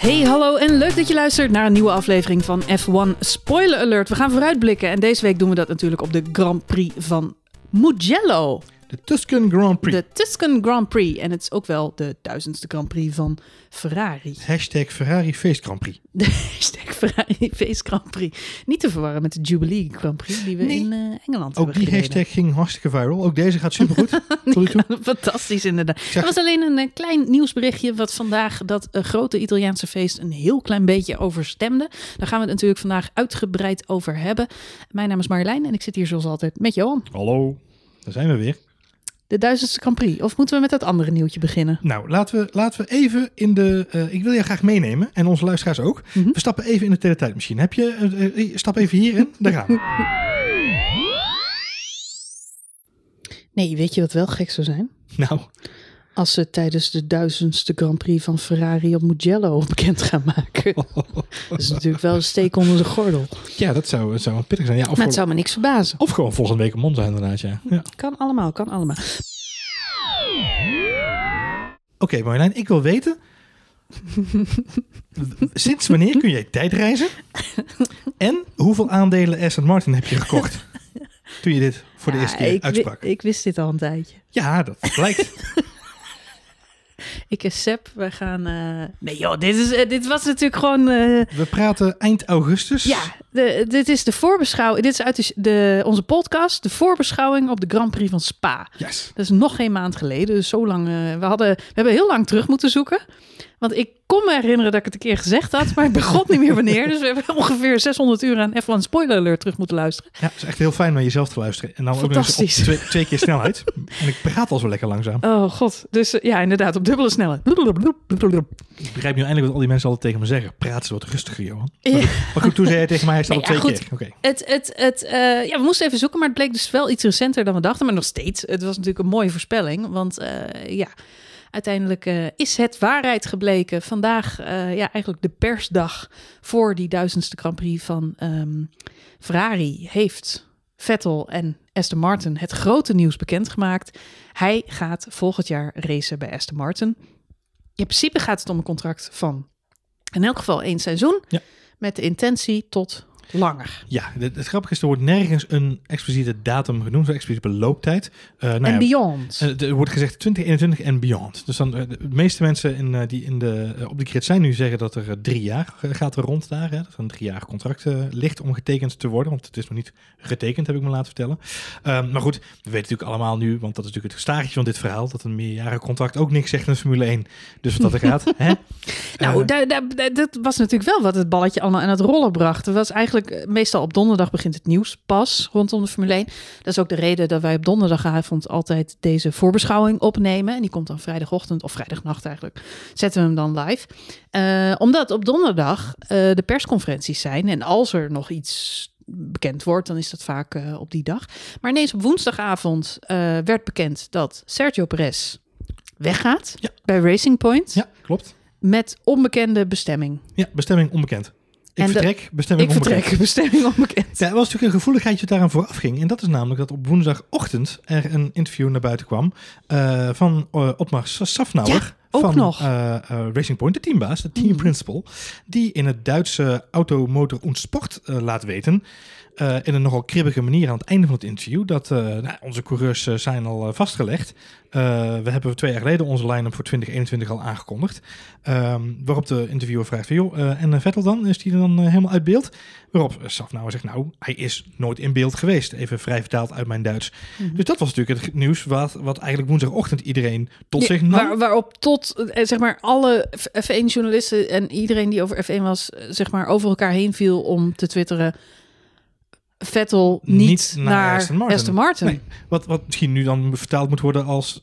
Hey, hallo en leuk dat je luistert naar een nieuwe aflevering van F1 Spoiler Alert. We gaan vooruitblikken en deze week doen we dat natuurlijk op de Grand Prix van Mugello. De Tuscan Grand Prix. De Tuscan Grand Prix. En het is ook wel de duizendste Grand Prix van Ferrari. Hashtag Ferrari Feest Grand Prix. De hashtag Ferrari Face Grand Prix. Niet te verwarren met de Jubilee Grand Prix die we Nee. in eh, Engeland Ook hebben die gereden. hashtag ging hartstikke viral. Ook deze gaat supergoed. Fantastisch inderdaad. Er was alleen een eh, klein nieuwsberichtje wat vandaag dat eh, grote Italiaanse feest een heel klein beetje overstemde. Daar gaan we het natuurlijk vandaag uitgebreid over hebben. Mijn naam is Marjolein en ik zit hier zoals altijd met Johan. Hallo. Daar zijn we weer. De duizendste Grand Prix. Of moeten we met dat andere nieuwtje beginnen? Nou, laten we, laten we even in de... eh, ik wil je graag meenemen. En onze luisteraars ook. Mhm. We stappen even in de teletijdmachine. Heb je... eh, eh, stap even hierin. Daar gaan we. Nee, weet je wat wel gek zou zijn? Nou, Als ze tijdens de duizendste Grand Prix van Ferrari op Mugello bekend gaan maken. Dat is natuurlijk wel een steek onder de gordel. ja, dat zou, zou wel pittig zijn. Ja, of, Maar het zou me niks verbazen. of gewoon volgende week een Monza inderdaad, ja. ja. Kan allemaal, kan allemaal. Oké, Marjolein, ik wil weten... Sinds wanneer kun jij tijdreizen? En hoeveel aandelen Aston Martin heb je gekocht? Toen je dit voor de Ja, eerste keer ik, uitsprak. ik wist dit al een tijdje. Ja, dat blijkt. Ik en Seb, we gaan... eh, Nee joh, dit, is, eh, dit was natuurlijk gewoon... eh, We praten eind augustus. Ja, de, dit is de voorbeschouwing. Dit is uit de, de- onze podcast, de voorbeschouwing op de Grand Prix van Spa. Yes. Dat is nog geen maand geleden, dus zo lang... we, hadden, we hebben heel lang terug moeten zoeken. Want ik kon me herinneren dat ik het een keer gezegd had, maar ik begon niet meer wanneer. Dus we hebben ongeveer 600 uur aan F1 Spoiler Alert terug moeten luisteren. Ja, het is echt heel fijn naar jezelf te luisteren. En dan ook nog op twee, twee keer snelheid. En ik praat al zo lekker langzaam. Oh god, dus eh, ja, inderdaad, op dubbele snelheid. Ik begrijp nu eindelijk wat al die mensen altijd tegen me zeggen. Praat ze wat rustiger, Johan. Ja. Maar goed, toen zei hij tegen mij, hij staat Nee, op ja, twee goed. keer. Oké. Het, het, het, eh, ja, we moesten even zoeken, maar het bleek dus wel iets recenter dan we dachten. Maar nog steeds, het was natuurlijk een mooie voorspelling. Want eh, ja, uiteindelijk eh, is het waarheid gebleken. Vandaag, eh, ja, eigenlijk de persdag voor die duizendste Grand Prix van ehm, Ferrari... heeft Vettel en Aston Martin het grote nieuws bekendgemaakt. Hij gaat volgend jaar racen bij Aston Martin. In principe gaat het om een contract van in elk geval één seizoen... Ja. met de intentie tot langer. Ja, het, het grappige is, er wordt nergens een expliciete datum genoemd. Een expliciete belooptijd. Eh, nou en ja, beyond. Eh, Er wordt gezegd 2021 en beyond. Dus dan, eh, de meeste mensen in, die in de, op de grid zijn nu zeggen dat er drie jaar gaat er rond daar. Hè, dat er een drie jaar contract ligt om getekend te worden. Want het is nog niet getekend, heb ik me laten vertellen. Ehm, maar goed, we weten natuurlijk allemaal nu, want dat is natuurlijk het gestaartje van dit verhaal, dat een meerjarig contract ook niks zegt in Formule 1. Dus wat dat er gaat. hè? Nou, dat was natuurlijk wel wat het balletje allemaal aan het rollen bracht. Er was eigenlijk, eh, meestal op donderdag begint het nieuws pas rondom de Formule 1. Dat is ook de reden dat wij op donderdagavond altijd deze voorbeschouwing opnemen. En die komt dan vrijdagochtend of vrijdagnacht eigenlijk. Zetten we hem dan live. Eh, omdat op donderdag eh, de persconferenties zijn. En als er nog iets bekend wordt, dan is dat vaak op die dag. Maar ineens op woensdagavond werd bekend dat Sergio Perez weggaat Ja. bij Racing Point ja, klopt. met onbekende bestemming. Ja, bestemming onbekend. Ik En vertrek, bestemming Ik onbekend. vertrek, bestemming onbekend. Ja, er was natuurlijk een gevoeligheidje daaraan vooraf ging. En dat is namelijk dat op woensdagochtend er een interview naar buiten kwam eh, van uh, Otmar Safnauer. Ja, ook van nog. eh, Racing Point, de teambaas, de team Mhm. principal. Die in het Duitse Auto, Motor und Sport laat weten. Eh, in een nogal kribbige manier aan het einde van het interview. Dat eh, nou, onze coureurs eh, zijn al vastgelegd. We hebben twee jaar geleden onze line-up voor 2021 al aangekondigd. Ehm, waarop de interviewer vraagt van, joh, en Vettel dan? Is die dan helemaal uit beeld? Waarop Safnauer zegt, nou, hij is nooit in beeld geweest. Even vrij vertaald uit mijn Duits. Mhm. Dus dat was natuurlijk het nieuws wat, wat eigenlijk woensdagochtend iedereen tot Ja, zich nam. waar, waarop tot, zeg maar, alle F1-journalisten en iedereen die over F1 was, zeg maar, over elkaar heen viel om te twitteren. Vettel niet, Niet naar naar, Aston Martin. Aston Martin. Nee. Wat, wat misschien nu dan vertaald moet worden als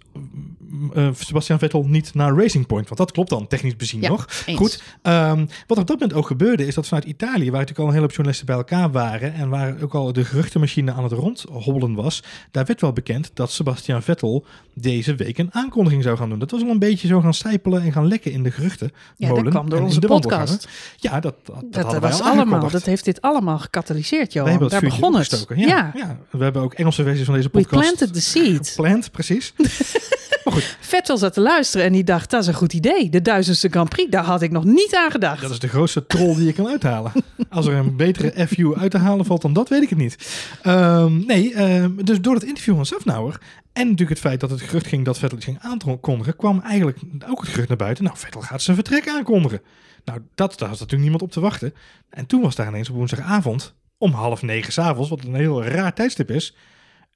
eh, Sebastian Vettel niet naar Racing Point. Want dat klopt dan technisch bezien Ja, nog. eens. Goed. Ehm, wat op dat moment ook gebeurde is dat vanuit Italië, waar natuurlijk al een hele hoop journalisten bij elkaar waren en waar ook al de geruchtenmachine aan het rondhobbelen was, daar werd wel bekend dat Sebastian Vettel deze week een aankondiging zou gaan doen. Dat was al een beetje zo gaan sijpelen en gaan lekken in de geruchten. Ja, dat kwam door onze podcast. Ja, dat, dat, was al allemaal, dat heeft dit allemaal gecatalyseerd. Wij hebben Daar vuurtje begon het. opgestoken. Ja, ja. We hebben ook Engelse versies van deze We podcast. planted the seed. Plant, precies. Maar goed, Vettel zat te luisteren en die dacht, dat is een goed idee. De duizendste Grand Prix, daar had ik nog niet aan gedacht. dat is de grootste troll die je kan uithalen. Als er een betere FU uit te halen valt dan dat, weet ik het niet. Ehm, nee, ehm, dus door het interview van Safnauer en natuurlijk het feit dat het gerucht ging dat Vettel iets ging aankondigen, kwam eigenlijk ook het gerucht naar buiten. Nou, Vettel gaat zijn vertrek aankondigen. Nou, dat, daar was natuurlijk niemand op te wachten. En toen was daar ineens op woensdagavond, om half negen s'avonds, wat een heel raar tijdstip is,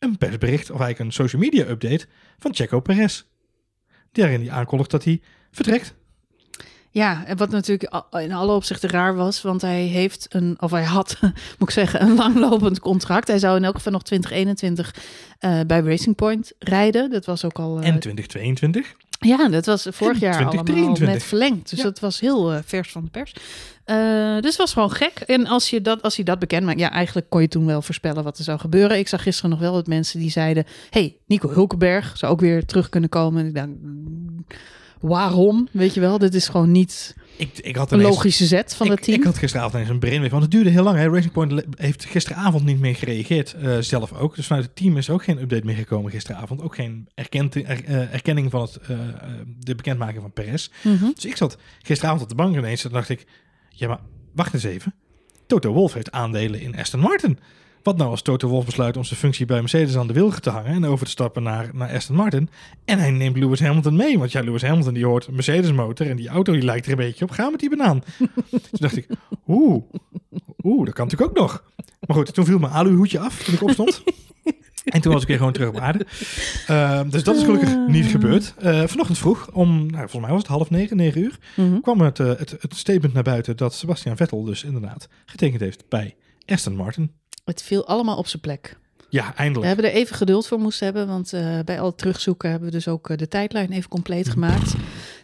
een persbericht, of eigenlijk een social media update van Checo Perez. Daarin die aankondigt dat hij vertrekt. Ja, en wat natuurlijk in alle opzichten raar was, want hij heeft een, of hij had, moet ik zeggen, een langlopend contract. Hij zou in elk geval nog 2021 eh, bij Racing Point rijden. Dat was ook al. eh, En 2022. ja, dat was vorig en jaar allemaal 2023. net verlengd. Dus Ja. dat was heel eh, vers van de pers. Eh, dus het was gewoon gek. En als je dat, als hij dat bekend maakt, ja, eigenlijk kon je toen wel voorspellen wat er zou gebeuren. Ik zag gisteren nog wel wat mensen die zeiden: hey, Nico Hulkenberg zou ook weer terug kunnen komen. En ik dacht, mm, waarom? Weet je wel, dit is gewoon niet Ik, ik had een logische zet van ik, het team. Ik had gisteravond ineens een brainwave, want het duurde heel lang. Hè. Racing Point heeft gisteravond niet meer gereageerd, eh, zelf ook. Dus vanuit het team is ook geen update meer gekomen gisteravond. Ook geen erkent, er- eh, erkenning van het, de bekendmaking van Perez. Mhm. Dus ik zat gisteravond op de bank ineens en dacht ik... Ja, maar wacht eens even. Toto Wolff heeft aandelen in Aston Martin. Wat nou als Toto Wolff besluit om zijn functie bij Mercedes aan de wilgen te hangen... en over te stappen naar, naar Aston Martin... en hij neemt Lewis Hamilton mee. Want ja, Lewis Hamilton die hoort Mercedes motor... en die auto die lijkt er een beetje op. Ga met die banaan. Toen dacht ik, oeh, oeh, dat kan natuurlijk ook nog. Maar goed, toen viel mijn aluhoedje af toen ik opstond. En toen was ik weer gewoon terug op aarde. Ehm, dus dat is gelukkig niet gebeurd. Eh, vanochtend vroeg, om, nou, volgens mij was het half negen, negen uur, Mhm. kwam het, eh, het, het statement naar buiten dat Sebastian Vettel dus inderdaad getekend heeft bij Aston Martin. Het viel allemaal op zijn plek. Ja, We eindelijk. hebben er even geduld voor moesten hebben, want eh, bij al het terugzoeken hebben we dus ook de tijdlijn even compleet gemaakt.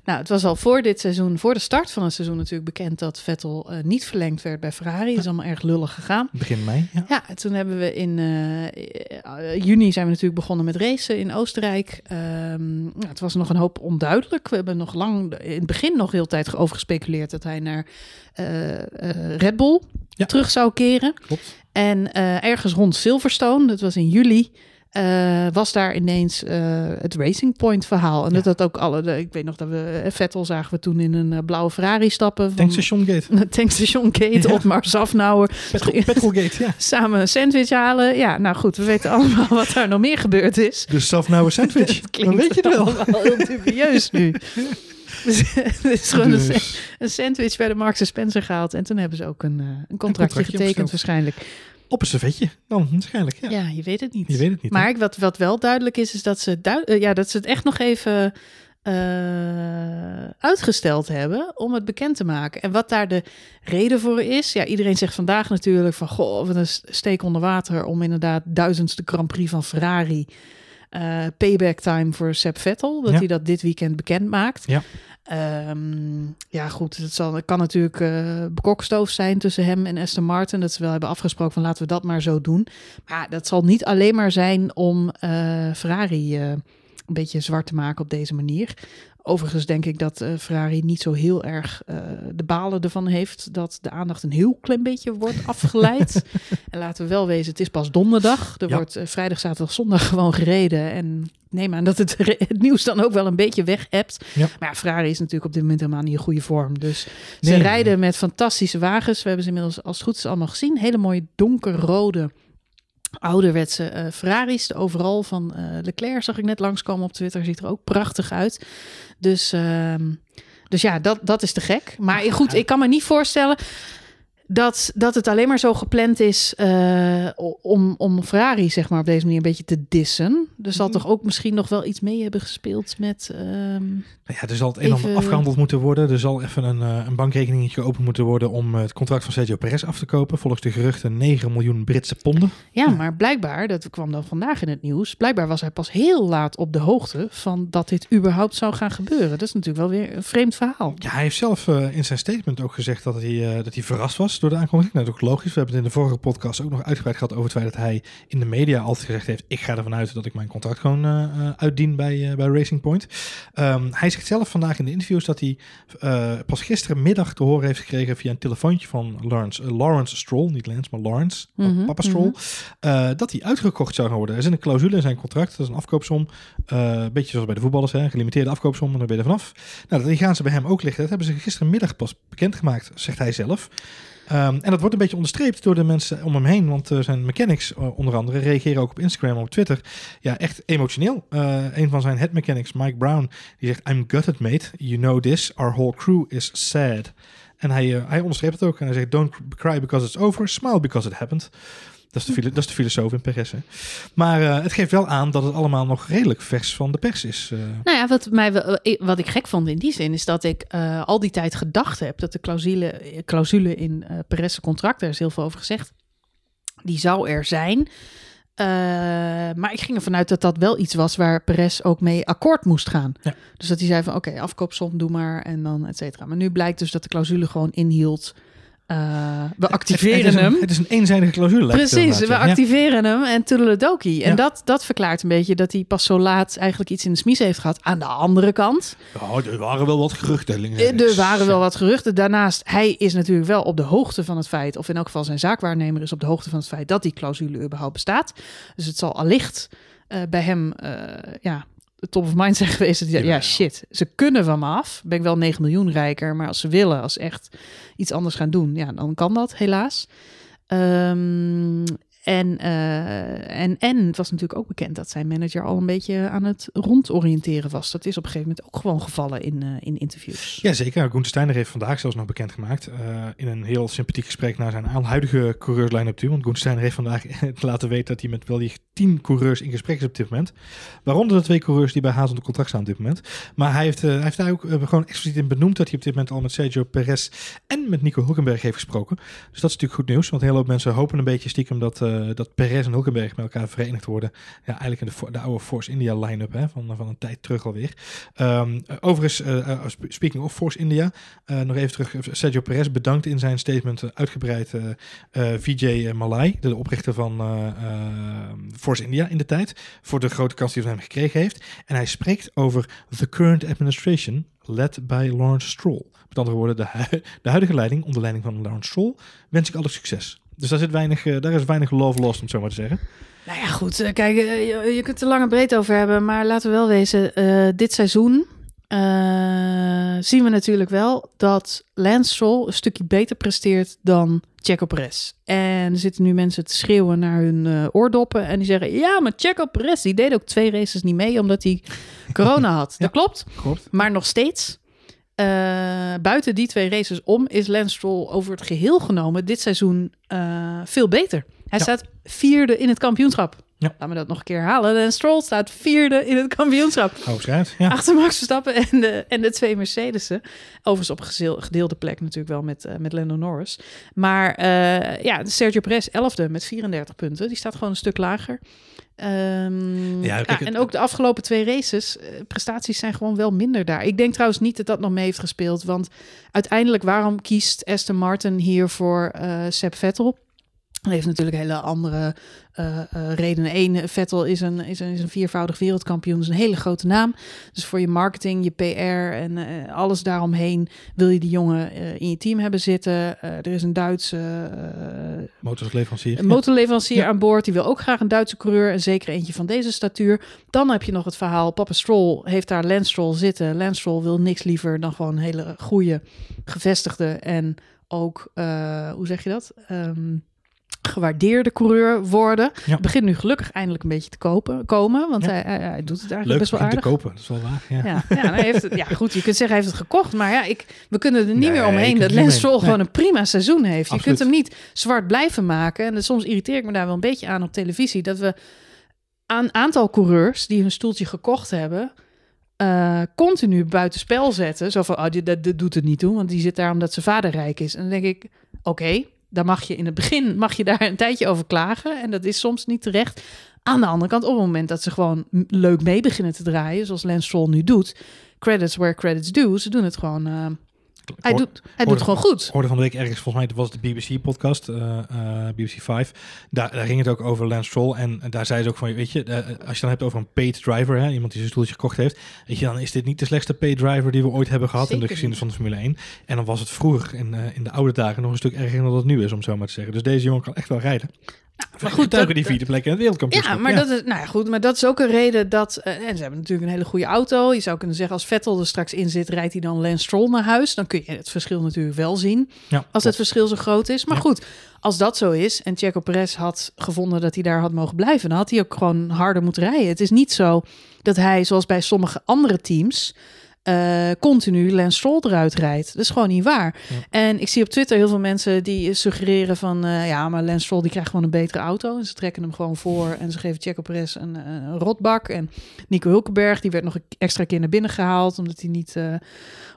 Nou, het was al voor dit seizoen, voor de start van het seizoen natuurlijk bekend dat Vettel eh, niet verlengd werd bij Ferrari. Dat is allemaal erg lullig gegaan. Begin mei. Ja. Ja, toen hebben we in eh, eh, juni zijn we natuurlijk begonnen met racen in Oostenrijk. Ehm, nou, het was nog een hoop onduidelijk. We hebben nog lang in het begin nog heel tijd over gespeculeerd dat hij naar Red Bull Ja. terug zou keren. Klopt. En ergens rond Silverstone, dat was in juli, eh, was daar ineens eh, het Racing Point verhaal. En Ja. dat had ook alle, de- ik weet nog dat we eh, Vettel zagen we toen in een blauwe Ferrari stappen. Tankstation Gate. Tankstation Gate, Ja. op Mars Safnauer. Petrol, Petrolgate, ja. Samen een sandwich halen. Ja, nou goed, we weten allemaal wat daar nog meer gebeurd is. De Safnauer sandwich. Dan weet je het wel. heel dubieus nu. Dus gewoon een, Dus, een sandwich bij de Marks Spencer gehaald. En toen hebben ze ook een, een contractje contractje getekend waarschijnlijk. Op een servetje. Dan waarschijnlijk, ja. Ja. je weet het niet. Je weet het niet. Maar wat, wat wel duidelijk is, is dat ze, eh, ja, dat ze het echt nog even eh, uitgesteld hebben om het bekend te maken. En wat daar de reden voor is, ja, iedereen zegt vandaag natuurlijk van, goh, wat een steek onder water om inderdaad duizendste Grand Prix van Ferrari. Eh, payback time voor Seb Vettel, dat Ja. hij dat dit weekend bekend maakt. Ja. Ehm, ja, goed, het, zal, het kan natuurlijk eh bekokstoof zijn tussen hem en Aston Martin. Dat ze wel hebben afgesproken van laten we dat maar zo doen. Maar dat zal niet alleen maar zijn om eh, Ferrari een beetje zwart te maken op deze manier. Overigens denk ik dat eh, Ferrari niet zo heel erg eh, de balen ervan heeft dat de aandacht een heel klein beetje wordt afgeleid. en laten we wel wezen, het is pas donderdag. Er Ja. wordt eh, vrijdag, zaterdag, zondag gewoon gereden. En neem aan dat het, het nieuws dan ook wel een beetje weg hebt. Ja. Maar ja, Ferrari is natuurlijk op dit moment helemaal niet in goede vorm. Dus ze Nee, rijden met fantastische wagens. We hebben ze inmiddels als het goed is allemaal gezien. Hele mooie donkerrode ouderwetse eh Ferraris. De overal van eh, Leclerc zag ik net langskomen op Twitter. Ziet er ook prachtig uit. Dus, ehm, dus ja, dat, dat is te gek. Maar goed, ik kan me niet voorstellen dat, dat het alleen maar zo gepland is eh, om, om Ferrari zeg maar, op deze manier een beetje te dissen. Er zal Mhm. toch ook misschien nog wel iets mee hebben gespeeld met... ehm, Nou ja, er zal het een en ander afgehandeld moeten worden. Er zal even een, eh, een bankrekeningetje open moeten worden om eh, het contract van Sergio Perez af te kopen. Volgens de geruchten 9 miljoen Britse ponden. Ja, Ja. maar blijkbaar, dat kwam dan vandaag in het nieuws, blijkbaar was hij pas heel laat op de hoogte van dat dit überhaupt zou gaan gebeuren. Dat is natuurlijk wel weer een vreemd verhaal. Ja, hij heeft zelf eh, in zijn statement ook gezegd dat hij, eh, dat hij verrast was door de aankondiging. Nou, dat is ook logisch. We hebben het in de vorige podcast ook nog uitgebreid gehad over het feit dat hij in de media altijd gezegd heeft: Ik ga ervan uit dat ik mijn zijn contract gewoon uh, uitdient bij, bij Racing Point. Um, hij zegt zelf vandaag in de interviews dat hij pas gisterenmiddag te horen heeft gekregen via een telefoontje van Lawrence, Lawrence Stroll, niet Lance, maar Lawrence, mm Papa Stroll, mhm. dat hij uitgekocht zou worden. Er zit een clausule in zijn contract, dat is een afkoopsom, een beetje zoals bij de voetballers, hè, gelimiteerde afkoopsom, en dan ben je er vanaf. Nou, die gaan ze bij hem ook liggen. Dat hebben ze gisterenmiddag pas bekendgemaakt, zegt hij zelf. Um, en dat wordt een beetje onderstreept door de mensen om hem heen. Want uh, zijn mechanics, uh, onder andere, reageren ook op Instagram en op Twitter. Ja, echt emotioneel. Uh, een van zijn head mechanics, Mike Brown, die zegt: I'm gutted, mate. You know this. Our whole crew is sad. En hij, hij onderstreept het ook. En hij zegt: Don't cry because it's over. Smile because it happened. Dat is de, dat is de filosoof in Perez. Hè? Maar uh, het geeft wel aan dat het allemaal nog redelijk vers van de pers is. Uh. Nou ja, wat, mij, wat ik gek vond in die zin is dat ik uh, al die tijd gedacht heb dat de clausule, clausule in uh, Perez' contract, daar is heel veel over gezegd, die zou er zijn. maar ik ging ervan uit dat dat wel iets was waar Perez ook mee akkoord moest gaan. Ja. Dus dat hij zei van oké, okay, afkoopsom doe maar en dan et cetera. Maar nu blijkt dus dat de clausule gewoon inhield uh, we activeren het, hem. Het is een eenzijdige clausule. Precies, we activeren hem en toedeledokie. En dat, dat verklaart een beetje dat hij pas zo laat eigenlijk iets in de smies heeft gehad. Aan de andere kant... Ja, er waren wel wat geruchten. Eh, er waren wel wat geruchten. Daarnaast, hij is natuurlijk wel op de hoogte van het feit... of in elk geval zijn zaakwaarnemer is op de hoogte van het feit... dat die clausule überhaupt bestaat. Dus het zal allicht uh, bij hem uh, ja, top of mind zijn geweest. Dat ja, ja, shit, ze kunnen van me af. Ben ik wel 9 miljoen rijker, maar als ze willen, als ze echt iets anders gaan doen, ja, dan kan dat helaas. Um, en, uh, en, en het was natuurlijk ook bekend dat zijn manager al een beetje aan het rondoriënteren was. Dat is op een gegeven moment ook gewoon gevallen in, uh, in interviews. Ja, zeker. Gunther Steiner heeft vandaag zelfs nog bekendgemaakt. Uh, in een heel sympathiek gesprek naar zijn huidige coureurslijn op toe. Want Gunther Steiner heeft vandaag laten weten dat hij met wel die tien coureurs in gesprek is op dit moment. Waaronder de twee coureurs die bij Haas onder contract staan op dit moment. Maar hij heeft, hij heeft daar ook gewoon expliciet in benoemd dat hij op dit moment al met Sergio Perez en met Nico Hulkenberg heeft gesproken. Dus dat is natuurlijk goed nieuws. Want een hele hoop mensen hopen een beetje stiekem dat uh, dat Perez en Hulkenberg met elkaar verenigd worden. Ja, eigenlijk in de, de oude Force India line-up van, van een tijd terug alweer. Um, overigens, uh, speaking of Force India, nog even terug. Sergio Perez bedankt in zijn statement uitgebreid Vijay Malai, de oprichter van Force India in de tijd, voor de grote kans die hij hem gekregen heeft. En hij spreekt over the current administration led by Lawrence Stroll. Met andere woorden, de, de huidige leiding, onder leiding van Lawrence Stroll, wens ik alle succes. Dus daar, zit weinig, uh, daar is weinig love lost, om het zo maar te zeggen. Nou ja, goed. Uh, kijk, uh, je, je, kunt er lang en breed over hebben. Maar laten we wel wezen, dit seizoen zien we natuurlijk wel dat Lance Stroll een stukje beter presteert dan Checo Perez. En er zitten nu mensen te schreeuwen naar hun oordoppen. En die zeggen, ja, maar Checo Perez, die deed ook twee races niet mee omdat hij corona had. Dat klopt. klopt. Maar nog steeds uh, buiten die twee races om is Lance Stroll over het geheel genomen dit seizoen uh, veel beter. Hij ja. staat vierde in het kampioenschap. Ja. Laat me dat nog een keer halen. Lance Stroll staat vierde in het kampioenschap. Schijnt, ja. Achter Max Verstappen en de, en de twee Mercedes'en. Overigens op gedeelde plek natuurlijk wel met, uh, met Lando Norris. Maar ja, Sergio Perez 11e met 34 punten. Die staat gewoon een stuk lager. Um, ja, ja, en ook de afgelopen twee races, uh, prestaties zijn gewoon wel minder daar. Ik denk trouwens niet dat dat nog mee heeft gespeeld. Want uiteindelijk, waarom kiest Aston Martin hier voor uh, Seb Vettel? Dat heeft natuurlijk hele andere uh, uh, redenen. Eén, Vettel is een, is, een, is een viervoudig wereldkampioen, is een hele grote naam. Dus voor je marketing, je PR en uh, alles daaromheen wil je die jongen in je team hebben zitten. er is een Duitse motorleverancier, motorleverancier ja. aan boord. Die wil ook graag een Duitse coureur en zeker eentje van deze statuur. Dan heb je nog het verhaal, Papa Stroll heeft daar Lance Stroll zitten. Lance Stroll wil niks liever dan gewoon een hele goede, gevestigde en ook, hoe zeg je dat? Um, gewaardeerde coureur worden. Ja. Begint nu gelukkig eindelijk een beetje te kopen, komen, want ja. hij, hij, hij, doet het eigenlijk Leuk best wel aardig. te kopen, dat is wel waar. Ja, ja, ja, hij heeft het, ja goed, je kunt zeggen hij heeft het gekocht, maar ja, ik, we kunnen er niet nee, meer omheen dat Lance Stroll nee. gewoon een prima seizoen heeft. Absoluut. Je kunt hem niet zwart blijven maken en soms irriteer ik me daar wel een beetje aan op televisie, dat we een aantal coureurs die hun stoeltje gekocht hebben, uh, continu buitenspel zetten. Zo van, oh, dat, dat doet het niet toe, want die zit daar omdat zijn vader rijk is. En dan denk ik, oké, okay, daar mag je in het begin mag je daar een tijdje over klagen. En dat is soms niet terecht. Aan de andere kant, op het moment dat ze gewoon leuk mee beginnen te draaien, zoals Lance Stroll nu doet, credits where credits due, ze doen het gewoon uh, Hij hoor- doet, hij doet het gewoon goed. hoorde van de week ergens, volgens mij was het de BBC-podcast, BBC 5. Daar, daar ging het ook over Lance Stroll. En daar zei ze ook van, weet je, eh, als je dan hebt over een paid driver, hè, iemand die zijn stoeltje gekocht heeft, weet je, dan is dit niet de slechtste paid driver die we ooit hebben gehad in de geschiedenis van de Formule 1. En dan was het vroeger, in, eh, in de oude dagen, nog een stuk erger dan het nu is, om zo maar te zeggen. Dus deze jongen kan echt wel rijden. Maar goed, die vierde plek in het wereldkampioenschap. Ja, maar dat is, nou ja, goed, maar dat is ook een reden dat. eh, en ze hebben natuurlijk een hele goede auto. Je zou kunnen zeggen, als Vettel er straks in zit, rijdt hij dan Lance Stroll naar huis. Dan kun je het verschil natuurlijk wel zien. Ja, Als het verschil zo groot is. Maar Ja. goed, als dat zo is en Checo Perez had gevonden dat hij daar had mogen blijven, dan had hij ook gewoon harder moeten rijden. Het is niet zo dat hij, zoals bij sommige andere teams, eh, continu Lance Stroll eruit rijdt. Dat is gewoon niet waar. Ja. En ik zie op Twitter heel veel mensen die suggereren van... eh, ja, maar Lance Stroll die krijgt gewoon een betere auto. En ze trekken hem gewoon voor en ze geven Checo Perez een, eh, een rotbak. En Nico Hulkenberg, die werd nog een extra keer naar binnen gehaald... omdat hij niet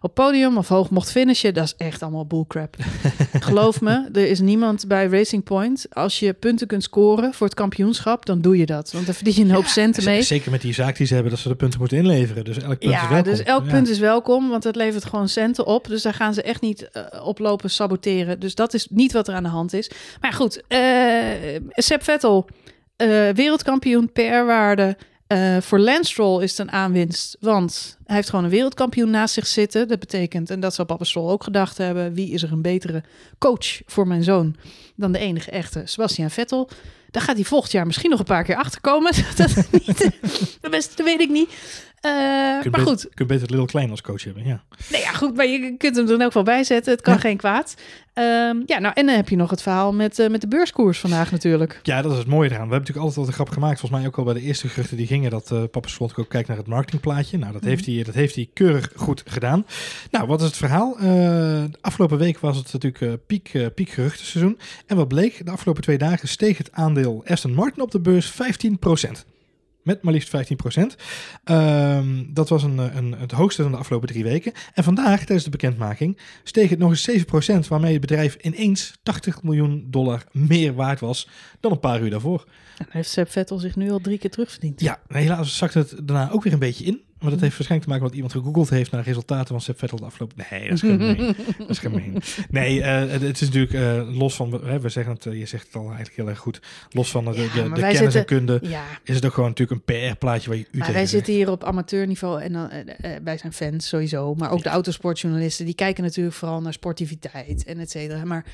op podium of hoog mocht finishen. Dat is echt allemaal bullcrap. Geloof me, er is niemand bij Racing Point. Als je punten kunt scoren voor het kampioenschap, dan doe je dat. Want dan verdien je een hoop centen mee. Zeker met die zaak die ze hebben, dat ze de punten moeten inleveren. Dus elk punt is Ja, welkom. dus elk Ja. punt is welkom, want het levert gewoon centen op. Dus daar gaan ze echt niet eh, oplopen saboteren. Dus dat is niet wat er aan de hand is. Maar goed, eh Seb Vettel, eh, wereldkampioen PR-waarde. Eh, voor Lance is het een aanwinst, want hij heeft gewoon een wereldkampioen naast zich zitten. Dat betekent, en dat zal papa Stroll ook gedacht hebben, wie is er een betere coach voor mijn zoon dan de enige echte Sebastian Vettel. Daar gaat hij volgend jaar misschien nog een paar keer achterkomen. dat, niet, dat, best, dat weet ik niet. Eh, maar beter- goed, Je kunt beter Little Klein als coach hebben, ja. nou ja, goed, maar je kunt hem er in elk geval bij zetten. Het kan Ja. geen kwaad. Ehm, ja, nou, en dan heb je nog het verhaal met, eh, met de beurskoers vandaag natuurlijk. Ja, dat is het mooie eraan. We hebben natuurlijk altijd al de grap gemaakt. Volgens mij ook al bij de eerste geruchten die gingen. Dat eh Papa Slot ook kijkt naar het marketingplaatje. Nou, dat, heeft hij, dat heeft hij keurig goed gedaan. Nou, wat is het verhaal? De afgelopen week was het natuurlijk piek, piekgeruchtenseizoen. En wat bleek? De afgelopen twee dagen steeg het aandeel Aston Martin op de beurs 15%. Met maar liefst 15%. Ehm, dat was een, eh, een, het hoogste van de afgelopen drie weken. En vandaag, tijdens de bekendmaking, steeg het nog eens 7%. Waarmee het bedrijf ineens 80 miljoen dollar meer waard was dan een paar uur daarvoor. En heeft Seb Vettel zich nu al drie keer terugverdiend. Ja, helaas zakte het daarna ook weer een beetje in. Maar dat heeft waarschijnlijk te maken met iemand gegoogeld heeft naar resultaten van Sepp Vettel de afgelopen... Nee, dat is gemeen. dat is gemeen. Nee, eh, het, is natuurlijk eh, los van... Hè, we zeggen het, eh, je zegt het al eigenlijk heel erg goed. Los van de, Ja, de, de kennis zitten- en kunde... Ja, is het ook gewoon natuurlijk een PR-plaatje waar je u maar wij zitten hier op amateurniveau en dan, wij zijn fans sowieso. Maar ook de autosportjournalisten, die kijken natuurlijk vooral naar sportiviteit en et cetera. Maar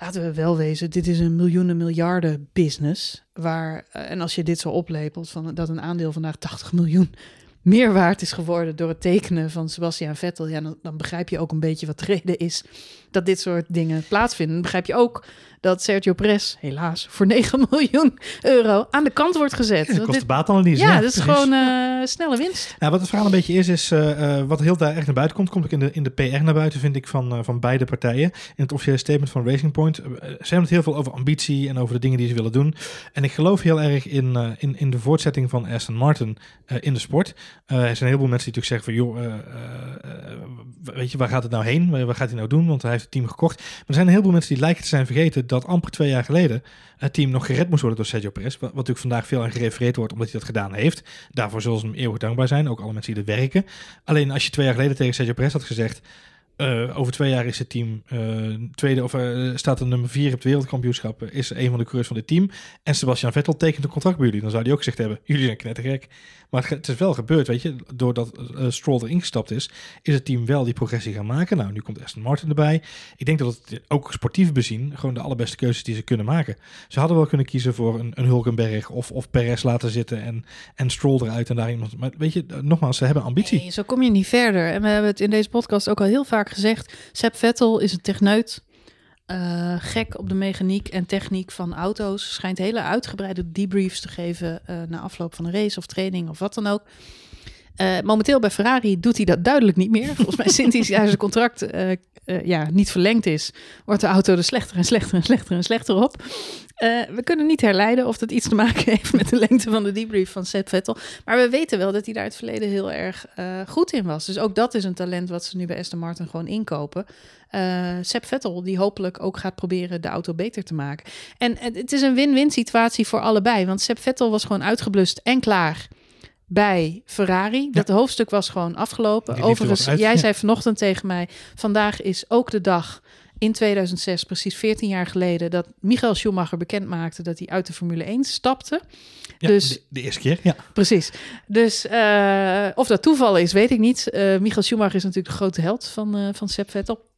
laten we wel wezen, dit is een miljoenen miljarden business. Waar, en als je dit zo oplepelt, van, dat een aandeel vandaag 80 miljoen meer waard is geworden door het tekenen van Sebastian Vettel, ja, dan, dan begrijp je ook een beetje wat de reden is dat dit soort dingen plaatsvinden. Begrijp je ook dat Sergio Perez, helaas, voor 9 miljoen euro aan de kant wordt gezet. Ja, Want dit- kostenbaatanalyse. ja, dat is precies. gewoon eh, snelle winst. Nou, wat het verhaal een beetje is, is eh, eh, wat heel daar echt naar buiten komt, komt ook in de, in de PR naar buiten, vind ik, van, van beide partijen. In het officiële statement van Racing Point. ze hebben het heel veel over ambitie en over de dingen die ze willen doen. En ik geloof heel erg in, in, in de voortzetting van Aston Martin in de sport. Er zijn een heleboel mensen die natuurlijk zeggen van, joh, weet je, waar gaat het nou heen? Waar gaat hij nou doen? Want hij het team gekocht. Maar er zijn een heleboel mensen die lijken te zijn vergeten dat amper twee jaar geleden het team nog gered moest worden door Sergio Perez. Wat, wat natuurlijk vandaag veel aan gerefereerd wordt, omdat hij dat gedaan heeft. Daarvoor zullen ze hem eeuwig dankbaar zijn. Ook alle mensen die er werken. Alleen als je twee jaar geleden tegen Sergio Perez had gezegd... eh, over twee jaar is het team eh, tweede of eh, staat er nummer vier op het wereldkampioenschap. Is een van de coureurs van dit team. En Sebastian Vettel tekent een contract bij jullie. Dan zou hij ook gezegd hebben: jullie zijn knettergek. Maar het, is wel gebeurd, weet je. Doordat Stroll erin gestapt is, is het team wel die progressie gaan maken. Nou, nu komt Aston Martin erbij. Ik denk dat het ook sportief bezien gewoon de allerbeste keuzes die ze kunnen maken. Ze hadden wel kunnen kiezen voor een, een Hulkenberg of, of Perez laten zitten en, en Stroll eruit en daar iemand. Maar weet je, nogmaals, ze hebben ambitie. Zo kom je niet verder. En we hebben het in deze podcast ook al heel vaak gezegd. Seb Vettel is een techneut. eh, gek op de mechaniek en techniek van auto's. Schijnt hele uitgebreide debriefs te geven eh, na afloop van een race of training of wat dan ook. Eh, momenteel bij Ferrari doet hij dat duidelijk niet meer. Volgens mij sinds hij zijn contract eh, eh, ja, niet verlengd is, wordt de auto er slechter en slechter en slechter en slechter op. We kunnen niet herleiden of dat iets te maken heeft met de lengte van de debrief van Seb Vettel. Maar we weten wel dat hij daar het verleden heel erg goed in was. Dus ook dat is een talent wat ze nu bij Aston Martin gewoon inkopen. Seb Vettel, die hopelijk ook gaat proberen de auto beter te maken. En het is een win-win situatie voor allebei. Want Seb Vettel was gewoon uitgeblust en klaar bij Ferrari. Dat hoofdstuk was gewoon afgelopen. Overigens, uit, jij ja. zei vanochtend tegen mij... vandaag is ook de dag in 2006, precies 14 jaar geleden... dat Michael Schumacher bekend maakte dat hij uit de Formule 1 stapte. Ja, dus- de, de eerste keer, ja. Precies. Dus eh, of dat toeval is, weet ik niet. Eh Michael Schumacher is natuurlijk de grote held van, eh van Sepp Vettel.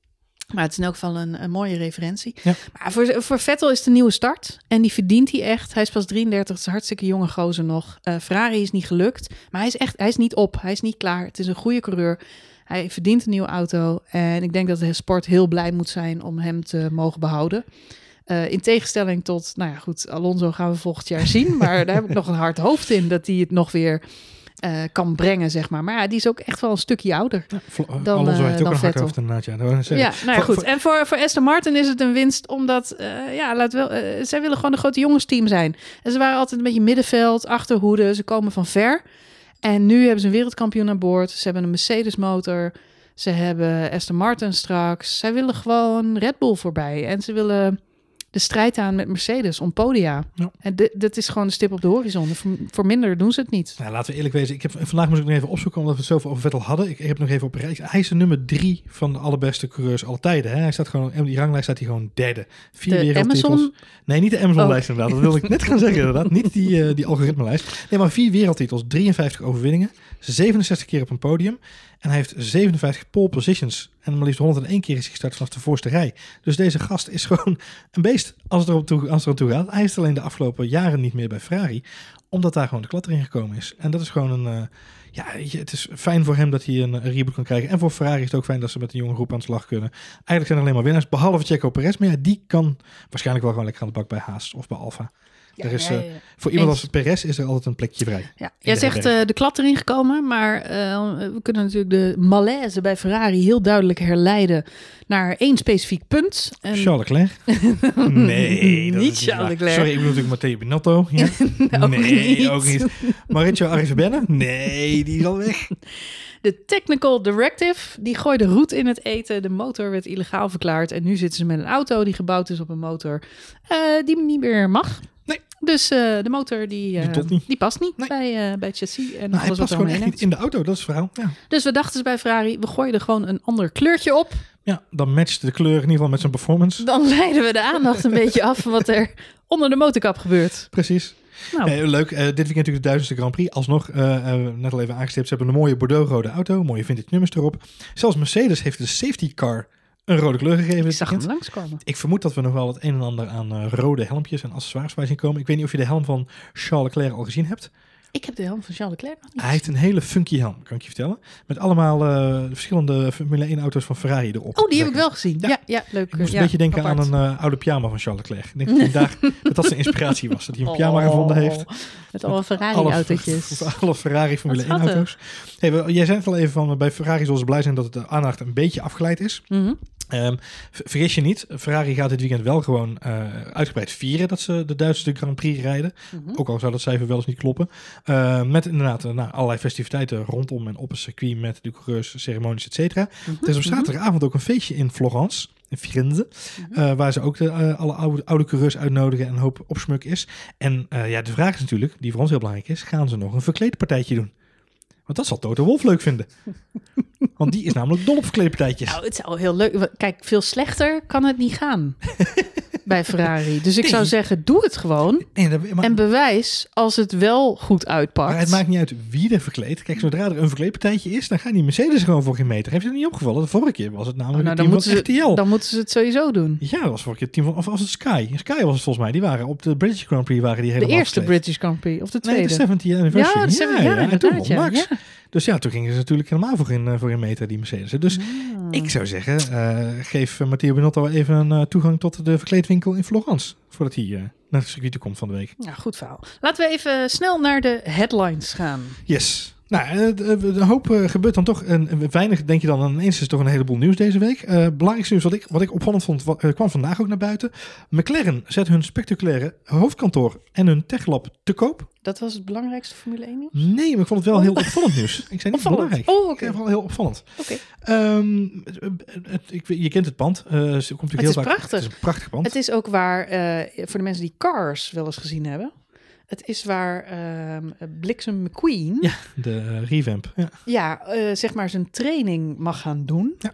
Maar het is in elk geval een, een mooie referentie. Ja. Maar voor, voor Vettel is het een nieuwe start. En die verdient hij echt. Hij is pas 33, het is een hartstikke jonge gozer nog. Eh, Ferrari is niet gelukt. Maar hij is echt, hij is niet op. Hij is niet klaar. Het is een goede coureur. Hij verdient een nieuwe auto. En ik denk dat de sport heel blij moet zijn om hem te mogen behouden. Eh, in tegenstelling tot, nou ja, goed, Alonso gaan we volgend jaar zien. Maar daar heb ik nog een hard hoofd in dat hij het nog weer eh, kan brengen, zeg maar. Maar ja, die is ook echt wel een stukje ouder. ja Vlo- Dan, Alonso eh, heeft ook een hard Vettel. hoofd inderdaad, ja. Ja, nou ja, goed. voor- En voor, voor Aston Martin is het een winst, omdat, eh, ja, laat wel, eh, zij willen gewoon een grote jongensteam zijn. En ze waren altijd een beetje middenveld, achterhoede, ze komen van ver. En nu hebben ze een wereldkampioen aan boord. Ze hebben een Mercedes motor. Ze hebben Aston Martin straks. Zij willen gewoon Red Bull voorbij. En ze willen de strijd aan met Mercedes om podia. Ja. En dit, dit is gewoon de stip op de horizon. Voor, voor minder doen ze het niet. Nou, laten we eerlijk wezen. Ik heb, vandaag moest ik nog even opzoeken, omdat we het zoveel over Vettel hadden. Ik, ik heb nog even op een rij. Hij is de nummer drie van de allerbeste coureurs aller tijden. Hè? Hij staat gewoon, in die ranglijst staat hij gewoon derde. Vier De wereldtitels. Amazon, Nee, niet de Amazon-lijst inderdaad. Dat wilde ik net gaan zeggen inderdaad. Niet die, eh, die algoritme-lijst. Nee, maar vier wereldtitels, 53 overwinningen, 67 keer op een podium. En hij heeft 57 pole positions. En maar liefst 101 keer is hij gestart vanaf de voorste rij. Dus deze gast is gewoon een beest als het erop toe, als het erop gaat. Hij is alleen de afgelopen jaren niet meer bij Ferrari. Omdat daar gewoon de klad erin gekomen is. En dat is gewoon een... eh, ja, het is fijn voor hem dat hij een, een reboot kan krijgen. En voor Ferrari is het ook fijn dat ze met een jonge groep aan de slag kunnen. Eigenlijk zijn er alleen maar winnaars, behalve Checo Perez. Maar ja, die kan waarschijnlijk wel gewoon lekker aan de bak bij Haas of bij Alfa. Ja, er is, ja, eh, ja. Voor iemand Eens. als Perez is er altijd een plekje vrij. Ja, jij de zegt eh, de klad erin gekomen, maar eh, we kunnen natuurlijk de malaise bij Ferrari heel duidelijk herleiden naar één specifiek punt. En Charles Leclerc? nee, dat Niet is Charles. Leclerc. Sorry, ik bedoel natuurlijk Matteo Binotto. Ja? Ook nee, niet. ook niet. Maurizio Arrivabene? Nee, die is al weg. De Technical Directive, die gooide roet in het eten. De motor werd illegaal verklaard. En nu zitten ze met een auto die gebouwd is op een motor eh, die niet meer mag. Dus eh, de motor die, eh, Die niet. die past niet Nee. bij, eh, bij het chassis en Nou, hij past gewoon echt niet in de auto, dat is het verhaal. Ja. Dus we dachten ze bij Ferrari, we gooien er gewoon een ander kleurtje op. ja, dan matcht de kleur in ieder geval met zijn performance. Dan leiden we de aandacht een beetje af van wat er onder de motorkap gebeurt. Precies. Nou, Eh, leuk, eh, dit weekend natuurlijk de duizendste Grand Prix. Alsnog, eh, eh, net al even aangestipt, ze hebben een mooie Bordeaux-rode auto. Mooie vintage nummers erop. Zelfs Mercedes heeft de safety car een rode kleur gegeven ik zag hem langskomen. Ik vermoed dat we nog wel het een en ander aan eh, rode helmpjes en accessoires bij zien komen. Ik weet niet of je de helm van Charles Leclerc al gezien hebt. Ik heb de helm van Charles Leclerc nog niet. Hij heeft een hele funky helm, kan ik je vertellen. Met allemaal eh, verschillende Formule 1 auto's van Ferrari erop. Oh, die heb ik wel gezien. Ja. Ja, ja, leuk. Ik moest ja, een beetje denken apart. aan een eh, oude pyjama van Charles Leclerc. Ik denk dat, hij daar, dat dat zijn inspiratie was. Dat hij een pyjama Oh, gevonden heeft. Met alle alle, Ferrari-autootjes. alle Ferrari Formule Wat 1 auto's. Hey, jij zei het al even van, bij Ferrari zullen ze blij zijn dat het de aandacht een beetje afgeleid is. Ehm, v- vergis je niet, Ferrari gaat dit weekend wel gewoon eh, uitgebreid vieren dat ze de Duitse Grand Prix rijden. Mhm. Ook al zou dat cijfer wel eens niet kloppen. Eh, met inderdaad eh, nou, allerlei festiviteiten rondom en op het circuit met de coureurs, ceremonies, et cetera. Er is op Mhm. zaterdagavond ook een feestje in Florence, in Firenze. Mhm. eh, waar ze ook de, alle oude, oude coureurs uitnodigen en een hoop opsmuk is. En ja, de vraag is natuurlijk, die voor ons heel belangrijk is, gaan ze nog een verkleedpartijtje doen? Want dat zal Toto Wolf leuk vinden. Want die is namelijk dol op verkleedpartijtjes. Nou, het zou heel leuk... Kijk, veel slechter kan het niet gaan bij Ferrari. Dus ik Nee. zou zeggen, doe het gewoon. Nee, dat- maar, En bewijs als het wel goed uitpakt. maar het maakt niet uit wie er verkleedt. Kijk, zodra er een verkleedpartijtje is, dan gaan die Mercedes gewoon voor geen meter. Heeft je dat niet opgevallen? De vorige keer was het Oh, namelijk nou, het dan, team moeten van ze, RTL. dan moeten ze het sowieso doen. Ja, dat was vorige keer het team van, of was het Sky? Sky was het volgens mij. Die waren op de British Grand Prix waren die De helemaal eerste verkleed. British Grand Prix. Of de Nee, tweede. de 70th anniversary. ja, de seven- ja, en toen inderdaad. won Ja, Max. Dus ja, toen gingen ze natuurlijk helemaal voor in, eh, voor in meter, die Mercedes. Dus Ah. ik zou zeggen, eh, geef Matteo Binotto even een eh, toegang tot de verkleedwinkel in Florence. Voordat hij naar het circuit komt van de week. Ja, goed verhaal. Laten we even snel naar de headlines gaan. Yes. Nou, eh, de, de hoop eh, gebeurt dan toch. En weinig denk je dan. Ineens is er toch een heleboel nieuws deze week. Eh belangrijkste nieuws wat ik, wat ik opvallend vond, wa- eh, kwam vandaag ook naar buiten. McLaren zet hun spectaculaire hoofdkantoor en hun techlab te koop. Dat was het belangrijkste Formule 1 nieuws? Nee, maar ik vond het wel heel opvallend nieuws. Ik zei niet Opvallend. belangrijk. Oh, Ik oké. wel heel opvallend. Oké. Ehm, je kent het pand. Eh, ze komt Het heel is vaak- prachtig. Het is een prachtig pand. Het is ook waar, eh, voor de mensen die Cars wel eens gezien hebben. Het is waar ehm Bliksem McQueen Ja, de eh, revamp. Ja, ja, eh, zeg maar zijn training mag gaan doen. dat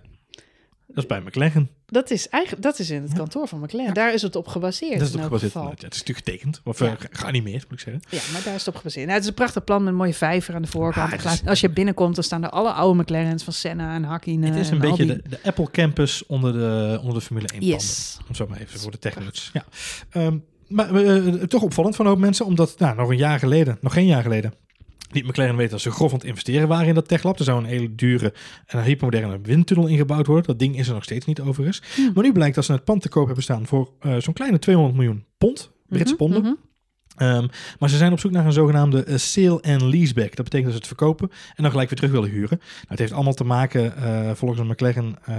is bij McLaren. Dat is eigenlijk dat is in het kantoor van McLaren. Daar is het op gebaseerd. Dat is in op elk gebaseerd. Ja, het is natuurlijk getekend. Of Ja. eh, ge- geanimeerd, moet ik zeggen. Ja, maar daar is het op gebaseerd. Nou, het is een prachtig plan met een mooie vijver aan de voorkant. Ah, het is- Als je binnenkomt, dan staan er alle oude McLaren's van Senna en Hakkinen. het is een beetje de, de Apple Campus onder de, onder de Formule 1 panden. Yes. Om zo maar even voor de technuts. Ja. Ehm, maar eh, toch opvallend van een hoop mensen, omdat nou, nog een jaar geleden, nog geen jaar geleden, liet McLaren weten dat ze grof aan het investeren waren in dat techlab. Er zou een hele dure en hypermoderne windtunnel ingebouwd worden. Dat ding is er nog steeds niet overigens. Hm. Maar nu blijkt dat ze het pand te koop hebben staan voor eh, zo'n kleine 200 miljoen pond, Britse Mhm, ponden. mhm. Ehm, maar ze zijn op zoek naar een zogenaamde eh, sale and leaseback. Dat betekent dat ze het verkopen en dan gelijk weer terug willen huren. Nou, het heeft allemaal te maken, eh, volgens een McLaren eh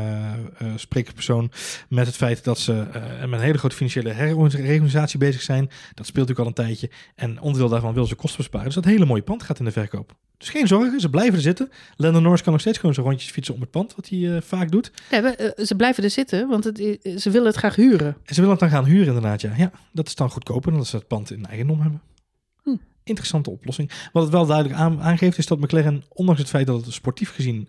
eh, spreekpersoon, met het feit dat ze met een hele grote financiële herorganisatie bezig zijn. Dat speelt natuurlijk al een tijdje. En onderdeel daarvan willen ze kosten besparen. Dus dat hele mooie pand gaat in de verkoop. Dus geen zorgen, ze blijven er zitten. Lando Norris kan nog steeds gewoon zijn rondjes fietsen om het pand, wat hij eh, vaak doet. We- eh, ze blijven er zitten, want het, ze willen het graag huren. En ze willen het dan gaan huren inderdaad, ja. Ja, dat is dan goedkoper dan dat ze het pand in eigendom hebben. Interessante oplossing. Wat het wel duidelijk aan, aangeeft is dat McLaren, ondanks het feit dat het sportief gezien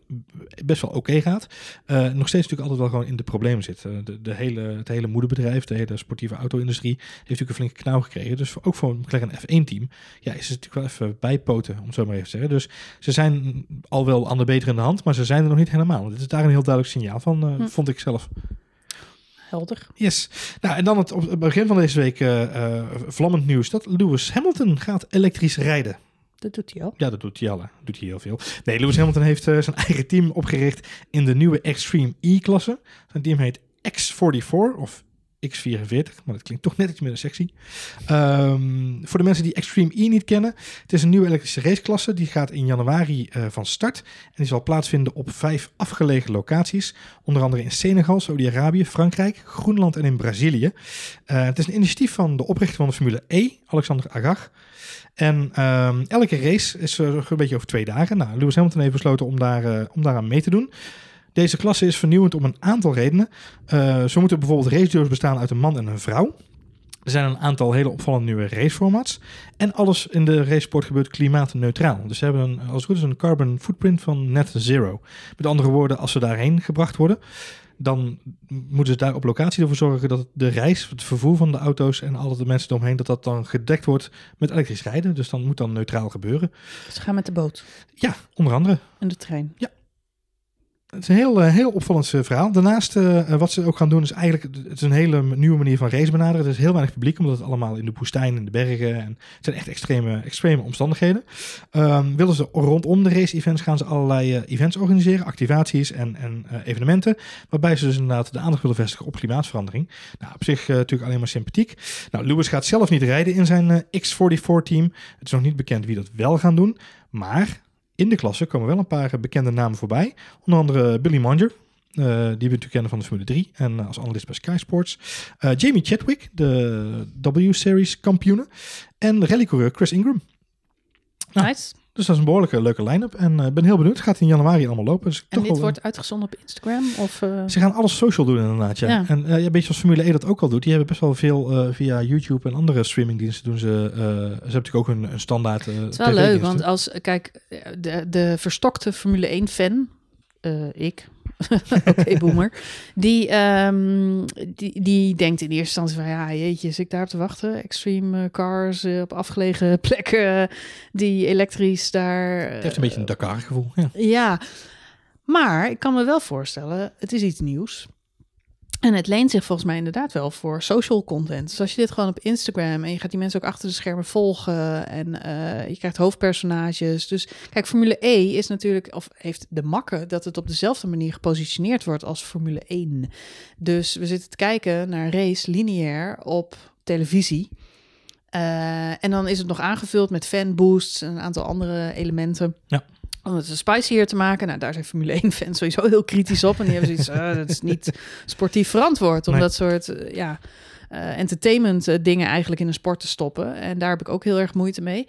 best wel oké gaat, eh, nog steeds natuurlijk altijd wel gewoon in de problemen zit. Eh, de, de hele, het hele moederbedrijf, de hele sportieve auto-industrie, heeft natuurlijk een flinke knauw gekregen. Dus voor- ook voor een McLaren F1-team ja, is het natuurlijk wel even bijpoten, om zo maar even te zeggen. Dus ze zijn al wel aan de betere in de hand, maar ze zijn er nog niet helemaal. Dit is daar een heel duidelijk signaal van, eh, Hm. vond ik zelf. Helder. Yes. Nou, en dan het, op het begin van deze week eh, vlammend nieuws dat Lewis Hamilton gaat elektrisch rijden. Dat doet hij al. Ja, dat doet hij al. hè. Doet hij heel veel. Nee, Lewis Hamilton heeft eh, zijn eigen team opgericht in de nieuwe Extreme E-klasse. Zijn team heet X44 of X44, maar dat klinkt toch net iets minder sexy. Ehm, voor de mensen die Extreme E niet kennen, het is een nieuwe elektrische raceklasse. Die gaat in januari eh, van start. En die zal plaatsvinden op vijf afgelegen locaties. Onder andere in Senegal, Saudi-Arabië, Frankrijk, Groenland en in Brazilië. Eh, het is een initiatief van de oprichter van de Formule E, Alexander Agag. En ehm, elke race is eh, een beetje over twee dagen. Nou, Lewis Hamilton heeft besloten om, daar, om daaraan mee te doen. Deze klasse is vernieuwend om een aantal redenen. Eh, zo moeten bijvoorbeeld raceduo's bestaan uit een man en een vrouw. Er zijn een aantal hele opvallende nieuwe raceformats. En alles in de racesport gebeurt klimaatneutraal. Dus ze hebben een, als het goed is een carbon footprint van net zero. Met andere woorden, als ze daarheen gebracht worden, dan moeten ze daar op locatie ervoor zorgen dat de reis, het vervoer van de auto's en alle de mensen eromheen, dat dat dan gedekt wordt met elektrisch rijden. Dus dan moet dan neutraal gebeuren. Ze gaan met de boot Ja, onder andere. en de trein. Het is een heel, eh, heel opvallend eh, verhaal. Daarnaast, eh, wat ze ook gaan doen, is eigenlijk het is een hele nieuwe manier van race benaderen. Er is heel weinig publiek, omdat het allemaal in de woestijn, in de bergen. En het zijn echt extreme, extreme omstandigheden. Ehm, willen ze rondom de race-events gaan ze allerlei events organiseren, activaties en, en evenementen. Waarbij ze dus inderdaad de aandacht willen vestigen op klimaatverandering. Nou, op zich natuurlijk alleen maar sympathiek. Nou, Lewis gaat zelf niet rijden in zijn eh, X44-team. Het is nog niet bekend wie dat wel gaan doen. Maar in de klasse komen wel een paar bekende namen voorbij. Onder andere Billy Monger, eh, die we natuurlijk kennen van de Formule 3 en eh, als analist bij Sky Sports. Eh, Jamie Chadwick, de W-Series kampioene. En rallycoureur Chris Ingram. Nou, Nice. Dus dat is een behoorlijke leuke line-up. En eh, ik ben heel benieuwd. Het gaat in januari allemaal lopen. Dus En toch dit wel, wordt uitgezonden op Instagram? Of, eh, Ze gaan alles social doen inderdaad, ja. Ja. En ja, een beetje zoals Formule E dat ook al doet. Die hebben best wel veel via YouTube en andere streamingdiensten doen ze... ze hebben natuurlijk ook een, een standaard Het is wel leuk, want als, kijk, de, de verstokte Formule 1 fan, eh, ik, oké, boomer, die, ehm, die, die denkt in eerste instantie van, ja, jeetje, zit ik daar op te wachten? Extreme eh, cars eh, op afgelegen plekken, die elektrisch daar... Het heeft een beetje een Dakar gevoel. Ja. Ja, maar ik kan me wel voorstellen, het is iets nieuws. En het leent zich volgens mij inderdaad wel voor social content. Dus als je dit gewoon op Instagram en je gaat die mensen ook achter de schermen volgen en eh, je krijgt hoofdpersonages. Dus kijk, Formule E is natuurlijk, of heeft de makke dat het op dezelfde manier gepositioneerd wordt als Formule 1. Dus we zitten te kijken naar race lineair op televisie. Eh, en dan is het nog aangevuld met fanboosts en een aantal andere elementen. Ja. Om het spicier te maken. Nou, daar zijn Formule 1-fans sowieso heel kritisch op. En die hebben zoiets, eh, dat is niet sportief verantwoord om Nee. dat soort eh, ja, eh, entertainment eh, dingen eigenlijk in een sport te stoppen. En daar heb ik ook heel erg moeite mee.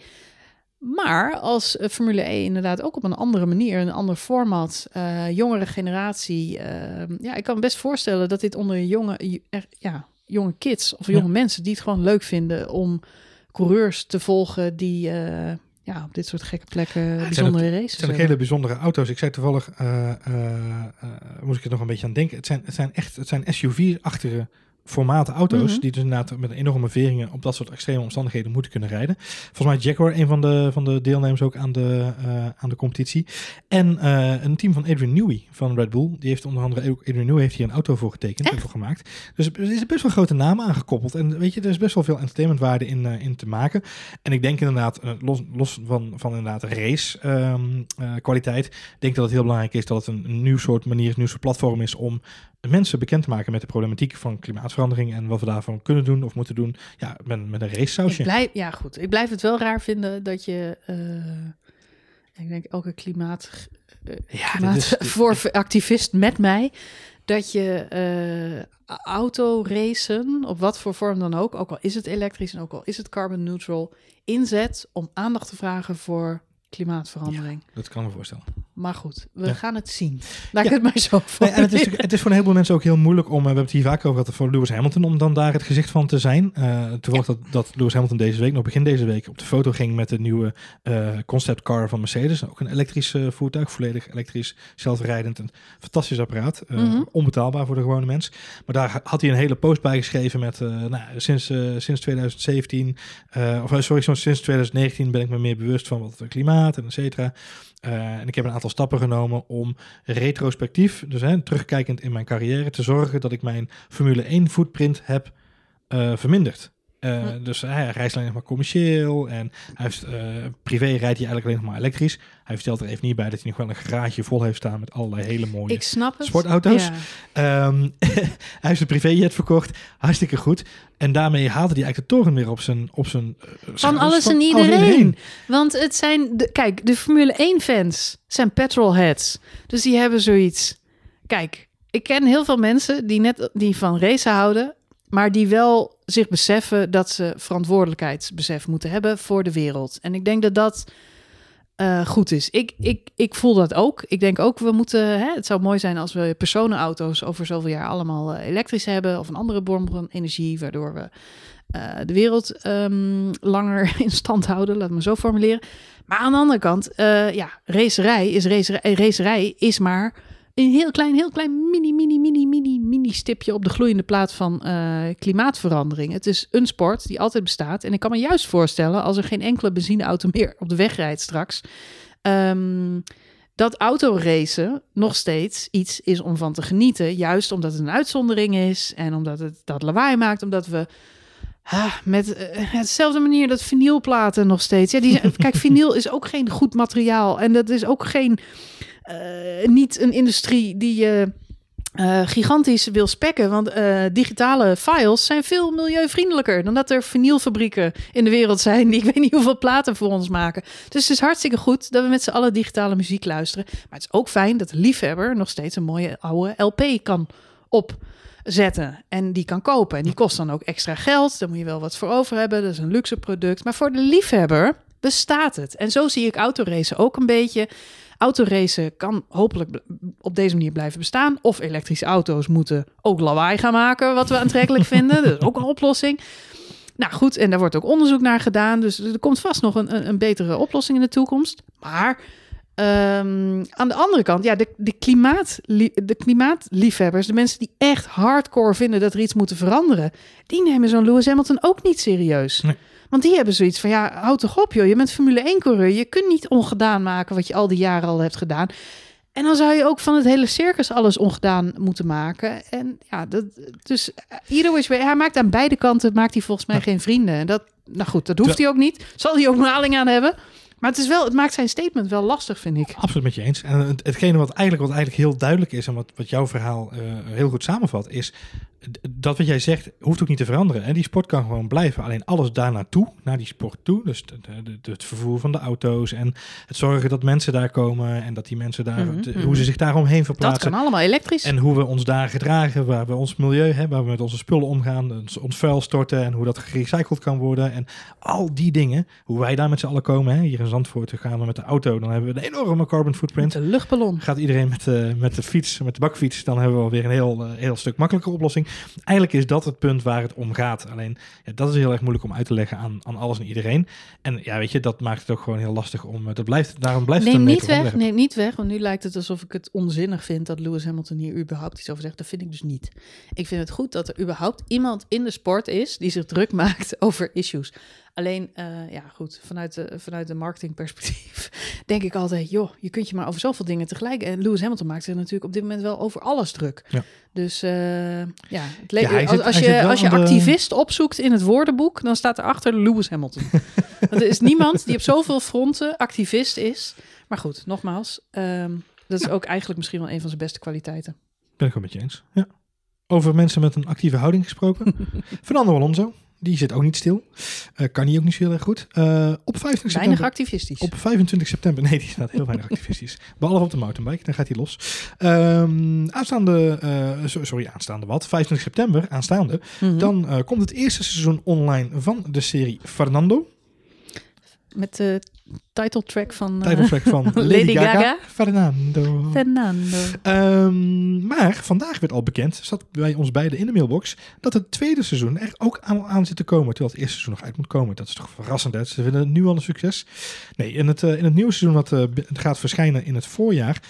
Maar als Formule E inderdaad ook op een andere manier, een ander format, jongere generatie. eh, ja, ik kan me best voorstellen dat dit onder jonge, ja, jonge kids of jonge Ja. mensen die het gewoon leuk vinden om coureurs te volgen die ja, op dit soort gekke plekken het zijn bijzondere Het races zijn ook hebben. hele bijzondere auto's. Ik zei toevallig, eh eh, eh, moest ik er nog een beetje aan denken. Het zijn, het zijn echt het zijn SUV-achtige formaten auto's. Mhm. Die dus inderdaad met enorme veringen op dat soort extreme omstandigheden moeten kunnen rijden. Volgens mij Jaguar een van de, van de deelnemers ook aan de, eh, aan de competitie. En eh, een team van Adrian Newey van Red Bull. Die heeft onder andere, ook Adrian Newey heeft hier een auto voor getekend en voor gemaakt. Dus er is best wel grote namen aangekoppeld. En weet je, er is best wel veel entertainmentwaarde in, eh, in te maken. En ik denk inderdaad, los, los van, van inderdaad race ehm, eh, kwaliteit, denk dat het heel belangrijk is dat het een, een nieuw soort manier, een nieuw soort platform is om mensen bekend te maken met de problematiek van klimaatverandering en wat we daarvan kunnen doen of moeten doen. Ja, met, met een race Ik blijf, ja, goed. Ik blijf het wel raar vinden dat je. eh, ik denk elke klimaat. Ja, is- voor met mij. Dat je eh autoracen, op wat voor vorm dan ook, ook al is het elektrisch en ook al is het carbon neutral, inzet om aandacht te vragen voor klimaatverandering. Dat kan me voorstellen. Maar goed, we Ja. gaan het zien. Laat Ja. ik het maar zo Nee, en het, is, het is voor een heleboel mensen ook heel moeilijk om, eh, we hebben het hier vaak over gehad, voor Lewis Hamilton, om dan daar het gezicht van te zijn. Eh toevallig dat, dat Lewis Hamilton deze week, nog begin deze week, op de foto ging met de nieuwe eh concept car van Mercedes. Ook een elektrisch voertuig, volledig elektrisch, zelfrijdend. Een fantastisch apparaat. Mhm. Onbetaalbaar voor de gewone mens. Maar daar had hij een hele post bij geschreven met, nou, sinds, sinds 2017, eh, of sorry, sinds 2019 ben ik me meer bewust van wat het klimaat en et cetera. Eh, en ik heb een aantal stappen genomen om retrospectief, dus hè, terugkijkend in mijn carrière, te zorgen dat ik mijn Formule 1 footprint heb eh, verminderd. Eh, Hm. Dus hij reist alleen nog maar commercieel en hij heeft, eh, privé rijdt hij eigenlijk alleen nog maar elektrisch. Hij vertelt er even niet bij dat hij nog wel een garage vol heeft staan met allerlei hele mooie Ik snap het. sportauto's. Ja. Ehm, hij heeft een privéjet verkocht, hartstikke goed. En daarmee haalde hij eigenlijk de toren weer op zijn... Op zijn eh, Van alles en iedereen. Want het zijn, de, kijk, de Formule 1 fans zijn petrolheads. Dus die hebben zoiets. Kijk, ik ken heel veel mensen die net die van racen houden, maar die wel zich beseffen dat ze verantwoordelijkheidsbesef moeten hebben voor de wereld. En ik denk dat dat eh, goed is. Ik, ik, ik voel dat ook. Ik denk ook, we moeten. Hè, het zou mooi zijn als we personenauto's over zoveel jaar allemaal eh, elektrisch hebben of een andere bron van energie, waardoor we eh, de wereld ehm, langer in stand houden, laat me zo formuleren. Maar aan de andere kant, ja, racerij is racerij is maar een heel klein, heel klein mini, mini, mini, mini, mini stipje op de gloeiende plaat van eh, klimaatverandering. Het is een sport die altijd bestaat. En ik kan me juist voorstellen, als er geen enkele benzineauto meer op de weg rijdt straks, ehm, dat autoracen nog steeds iets is om van te genieten. Juist omdat het een uitzondering is en omdat het dat lawaai maakt, omdat we Ah, met eh, hetzelfde manier dat vinylplaten nog steeds. Ja, die zijn, kijk, vinyl is ook geen goed materiaal. En dat is ook geen. Eh, niet een industrie die je. eh, gigantisch wil spekken, want eh, digitale files zijn veel milieuvriendelijker dan dat er vinylfabrieken in de wereld zijn die ik weet niet hoeveel platen voor ons maken. Dus het is hartstikke goed dat we met z'n allen digitale muziek luisteren. Maar het is ook fijn dat de liefhebber nog steeds een mooie oude LP kan opzetten en die kan kopen. En die kost dan ook extra geld. Daar moet je wel wat voor over hebben. Dat is een luxe product. Maar voor de liefhebber bestaat het. En zo zie ik autoracen ook een beetje. Autoracen kan hopelijk op deze manier blijven bestaan. Of elektrische auto's moeten ook lawaai gaan maken, wat we aantrekkelijk vinden. Dat is ook een oplossing. Nou goed, en daar wordt ook onderzoek naar gedaan. Dus er komt vast nog een, een, een betere oplossing in de toekomst. Maar ehm, aan de andere kant, ja, de, de, klimaat, de klimaatliefhebbers, de mensen die echt hardcore vinden dat er iets moet veranderen, die nemen zo'n Lewis Hamilton ook niet serieus. Nee. Want die hebben zoiets van, ja, houd toch op joh, je bent Formule 1-coureur. Je kunt niet ongedaan maken wat je al die jaren al hebt gedaan. En dan zou je ook van het hele circus alles ongedaan moeten maken. En ja, dat, dus eh, either way, hij maakt aan beide kanten, maakt hij volgens mij Ja. geen vrienden. En dat, nou goed, dat hoeft hij ook niet. Zal hij ook maling aan hebben. Maar het, is wel, het maakt zijn statement wel lastig, vind ik. Absoluut met je eens. En het, hetgene wat eigenlijk, wat eigenlijk heel duidelijk is en wat, wat jouw verhaal eh, heel goed samenvat, is dat wat jij zegt hoeft ook niet te veranderen. En die sport kan gewoon blijven. Alleen alles daar naartoe, naar die sport toe. Dus het vervoer van de auto's en het zorgen dat mensen daar komen en dat die mensen daar, Mhm, mhm. hoe ze zich daaromheen Dat verplaatsen. kan allemaal elektrisch. En hoe we ons daar gedragen, waar we ons milieu hebben, waar we met onze spullen omgaan, ons, ons vuil storten en hoe dat gerecycled kan worden. En al die dingen, hoe wij daar met z'n allen komen. Hè. Hier in Zandvoort gaan we met de auto, dan hebben we een enorme carbon Met footprint. de luchtballon. Gaat iedereen met de, met de fiets, met de bakfiets, dan hebben we alweer een heel, eh, heel stuk makkelijke oplossing. Eigenlijk is dat het punt waar het om gaat. Alleen, ja, dat is heel erg moeilijk om uit te leggen aan, aan alles en iedereen. En ja, weet je, dat maakt het ook gewoon heel lastig om... eh, Dat blijft, daarom blijft het Neem een niet weg, neem niet weg, want nu lijkt het alsof ik het onzinnig vind dat Lewis Hamilton hier überhaupt iets over zegt. Dat vind ik dus niet. Ik vind het goed dat er überhaupt iemand in de sport is die zich druk maakt over issues. Alleen, eh, ja goed, vanuit de, vanuit de marketingperspectief denk ik altijd, joh, je kunt je maar over zoveel dingen tegelijk. En Lewis Hamilton maakt zich natuurlijk op dit moment wel over alles druk. Ja. Dus eh, ja, het Ja, als, je, als je de- activist opzoekt in het woordenboek, dan staat erachter Lewis Hamilton. Want er is niemand die op zoveel fronten activist is. Maar goed, nogmaals, ehm, dat is ook eigenlijk misschien wel een van zijn beste kwaliteiten. Ben ik wel met je eens. Ja. Over mensen met een actieve houding gesproken. Fernando Alonso, die zit ook niet stil. Eh, kan hij ook niet zo heel erg goed. Eh, op 25 Weinig activistisch. Op 25 september, nee, die staat heel weinig activistisch. Behalve op de mountainbike, dan gaat hij los. Ehm, aanstaande, eh, so- sorry, aanstaande wat? 25 september, aanstaande. Mhm. Dan komt het eerste seizoen online van de serie Fernando. Met de title track van eh, Titletrack van Lady, Lady Gaga. Gaga. Fernando. Fernando. Ehm, maar vandaag werd al bekend, zat bij ons beiden in de mailbox, dat het tweede seizoen er ook aan, aan zit te komen. Terwijl het eerste seizoen nog uit moet komen. Dat is toch verrassend. Hè? Ze vinden het nu al een succes. Nee, in het, eh, in het nieuwe seizoen dat eh, gaat verschijnen in het voorjaar,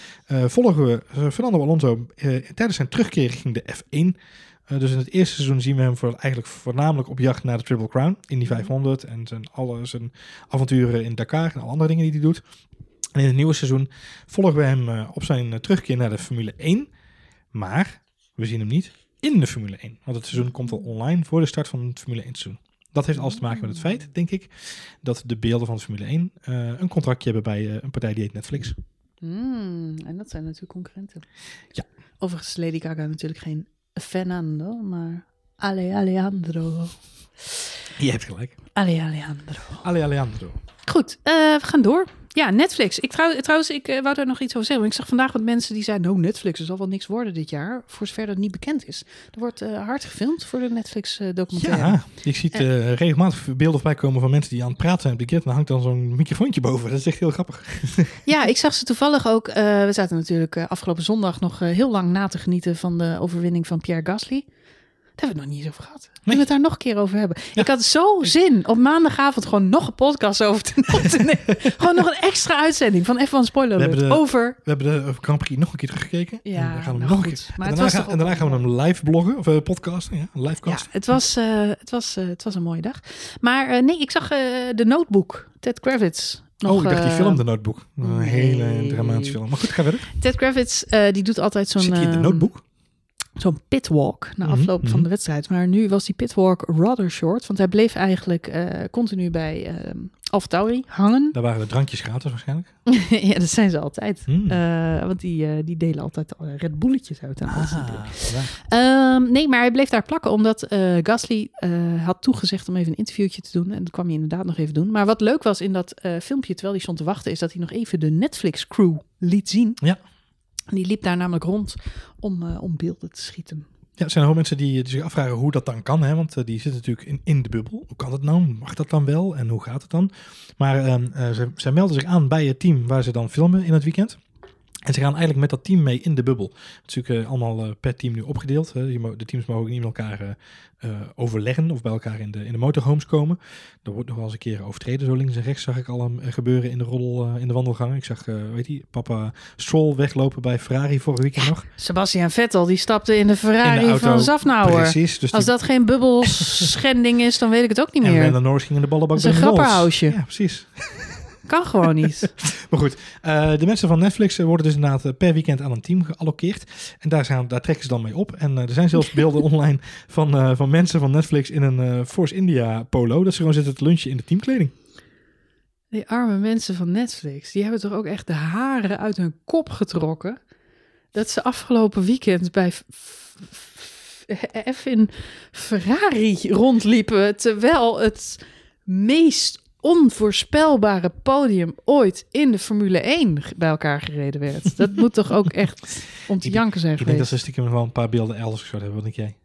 volgen we Fernando Alonso tijdens zijn terugkeer richting de F1. Eh, dus in het eerste seizoen zien we hem voor, eigenlijk voornamelijk op jacht naar de Triple Crown. In die 500 en zijn, alle zijn avonturen in Dakar en alle andere dingen die hij doet. En in het nieuwe seizoen volgen we hem eh, op zijn eh, terugkeer naar de Formule 1. Maar we zien hem niet in de Formule 1. Want het seizoen komt al online voor de start van het Formule 1 seizoen. Dat heeft alles te maken met het feit, denk ik, dat de beelden van de Formule 1 eh, een contractje hebben bij een partij die heet Netflix. Mm, en dat zijn natuurlijk concurrenten. Ja. Overigens Lady Gaga natuurlijk geen Fernando, maar Ale Alejandro. Je hebt gelijk. Ale Alejandro. Ale Alejandro. Goed, eh, we gaan door. Ja, Netflix. Ik trouw, trouwens, ik eh, wou daar nog iets over zeggen. want Ik zag vandaag wat mensen die zeiden... nou, Netflix, er zal wel niks worden dit jaar. Voor zover dat niet bekend is. Er wordt eh, hard gefilmd voor de Netflix-documentaire. Ja, je ziet eh, regelmatig beelden voorbij komen van mensen die aan het praten zijn op de grid. En dan hangt dan zo'n microfoontje boven. Dat is echt heel grappig. Ja, ik zag ze toevallig ook. eh, we zaten natuurlijk eh, afgelopen zondag nog eh, heel lang na te genieten van de overwinning van Pierre Gasly. Hebben we het nog niet eens over gehad. We het daar nog een keer over hebben? Ik had zo zin om maandagavond gewoon nog een podcast over te, op nemen. gewoon nog een extra uitzending van F1 Spoiler We de- over... We hebben de Grand Prix nog een keer teruggekeken. Ja, en gaan we hem nou nog een goed. keer. Maar en daarna, en daarna gaan we hem live bloggen. Of eh, podcasten. Ja, een Ja, het was, eh, het, was, eh, het was een mooie dag. Maar eh, nee, ik zag eh, de Notebook. Ted Kravitz. Nog, oh, ik dacht die eh, film The Notebook. Een nee. hele dramatische film. Maar goed, ga verder. Ted Kravitz, eh, die doet altijd zo'n... Zit hij in de ehm, Notebook? Zo'n pitwalk na Mhm, afloop mhm. van de wedstrijd. Maar nu was die pitwalk rather short, want hij bleef eigenlijk eh, continu bij Alfa Tauri hangen. Daar waren de drankjes gratis waarschijnlijk. ja, dat zijn ze altijd. Hmm. Eh, want die, eh, die delen altijd Red Bulletjes uit aan Ah. Ehm, nee, maar hij bleef daar plakken omdat Gasly had toegezegd om even een interviewtje te doen. En dat kwam hij inderdaad nog even doen. Maar wat leuk was in dat filmpje, terwijl hij stond te wachten, is dat hij nog even de Netflix crew liet zien. Ja. Die liep daar namelijk rond om, eh, om beelden te schieten. Ja, er zijn nog mensen die, zich afvragen hoe dat dan kan. Hè? Want eh, die zitten natuurlijk in, in de bubbel. Hoe kan dat nou? Mag dat dan wel? En hoe gaat het dan? Maar eh, ze, ze melden zich aan bij het team waar ze dan filmen in het weekend. En ze gaan eigenlijk met dat team mee in de bubbel. Het is natuurlijk eh, allemaal eh, per team nu opgedeeld. De teams mogen ook niet met elkaar eh, overleggen of bij elkaar in de, in de motorhomes komen. Er wordt nog wel eens een keer overtreden. Zo links en rechts zag ik al eh, gebeuren in de roddel in de wandelgang. Ik zag, weet je, papa Stroll weglopen bij Ferrari vorige weekend nog. Sebastian Vettel, die stapte in de In Ferrari de van Zafnauer. Precies. Dus Als die- dat geen bubbelschending is, dan weet ik het ook niet en meer. Lando Norris ging in de ballenbak Dat is bij een. Ja, precies. Kan gewoon niet. Maar goed, eh, de mensen van Netflix eh, worden dus inderdaad eh, per weekend aan een team geallockeerd. En daar, zijn, daar trekken ze dan mee op. En er zijn zelfs beelden online van, van mensen van Netflix in een Force India polo. Dat ze gewoon zitten te lunchen in de teamkleding. Die arme mensen van Netflix, die hebben toch ook echt de haren uit hun kop getrokken. Dat ze afgelopen weekend bij F in Ferrari rondliepen. Terwijl het meest onvoorspelbare podium ooit in de Formule 1 bij elkaar gereden werd. Dat moet toch ook echt om te Ik- janken zijn Ik denk dat ze stiekem wel een paar beelden elders geschoten hebben. Wat denk jij?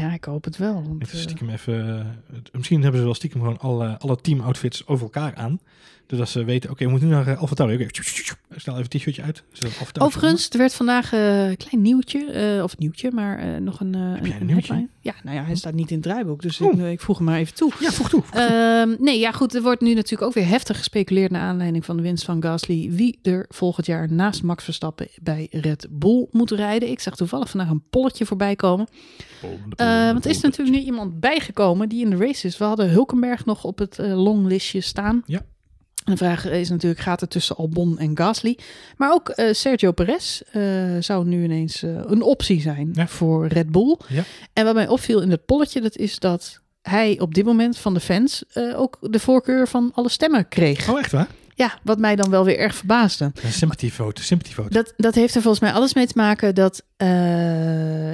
Ja, ik hoop het wel. Want, eh, stiekem even, eh, misschien hebben ze wel stiekem gewoon alle, alle teamoutfits over elkaar aan. Dus dat ze weten, oké, we moeten nu naar uh, Alfa Tauri. Oké, snel even een t-shirtje uit. Overigens, er werd vandaag eh, een klein nieuwtje, eh, of nieuwtje, maar eh, nog een, eh, jij een een nieuwtje? headline. Ja, nou ja, hij staat niet in het draaiboek, dus Oh. ik, ik vroeg hem maar even toe. Ja, voeg toe. Ehm, nee, ja goed, er wordt nu natuurlijk ook weer heftig gespeculeerd naar aanleiding van de winst van Gasly. Wie er volgend jaar naast Max Verstappen bij Red Bull moet rijden. Ik zag toevallig vandaag een polletje voorbij komen. Eh, want er is natuurlijk nu iemand bijgekomen die in de race is. We hadden Hulkenberg nog op het eh, longlistje staan. Ja. De vraag is natuurlijk, gaat het tussen Albon en Gasly? Maar ook eh, Sergio Perez eh, zou nu ineens eh, een optie zijn Ja. voor Red Bull. Ja. En wat mij opviel in het polletje, dat is dat hij op dit moment van de fans ook de voorkeur van alle stemmen kreeg. Oh, echt waar? Ja, wat mij dan wel weer erg verbaasde. Een sympathiefoto, sympathiefoto. Dat, dat heeft er volgens mij alles mee te maken dat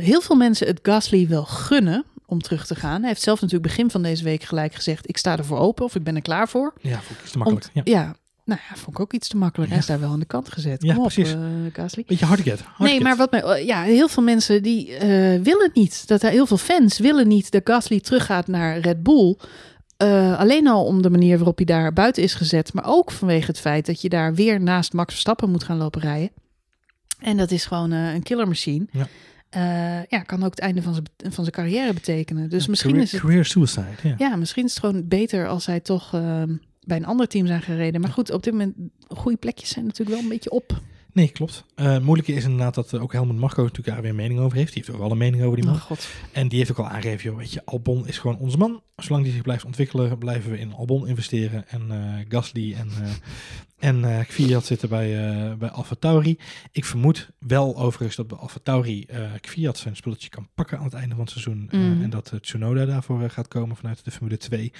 heel veel mensen het Gasly wel gunnen om terug te gaan. Hij heeft zelf natuurlijk begin van deze week gelijk gezegd: ik sta ervoor open of ik ben er klaar voor. Ja, vond ik iets te makkelijk. Om- Ja. ja, nou ja, vond ik ook iets te makkelijk. Hij is daar wel aan de kant gezet. Ja, Kom op, precies. Gasly. Beetje hardget. Nee, maar wat mij, oh, ja, heel veel mensen die eh, willen niet. Dat heel veel fans willen niet dat Gasly teruggaat naar Red Bull. Eh, alleen al om de manier waarop hij daar buiten is gezet, maar ook vanwege het feit dat je daar weer naast Max Verstappen moet gaan lopen rijden. En dat is gewoon eh, een killer machine. Ja. Eh, ja, kan ook het einde van zijn, van zijn carrière betekenen. Dus Ja, misschien career, is het Career suicide, ja. ja, misschien is het gewoon beter als hij toch ehm, bij een ander team zijn gereden. Maar goed, op dit moment, goede plekjes zijn natuurlijk wel een beetje op. Nee, klopt. Het moeilijke is inderdaad dat eh, ook Helmut Marko natuurlijk daar weer een mening over heeft. Die heeft ook wel een mening over die man. Oh god. En die heeft ook al aangegeven, joh, weet je, Albon is gewoon onze man. Zolang die zich blijft ontwikkelen, blijven we in Albon investeren. En Gasly en, en eh Kvyat zitten bij, eh bij Alfa Tauri. Ik vermoed wel overigens dat bij Alfa Tauri eh Kvyat zijn spulletje kan pakken aan het einde van het seizoen. eh, Mhm. en dat Tsunoda daarvoor gaat komen vanuit de Formule 2.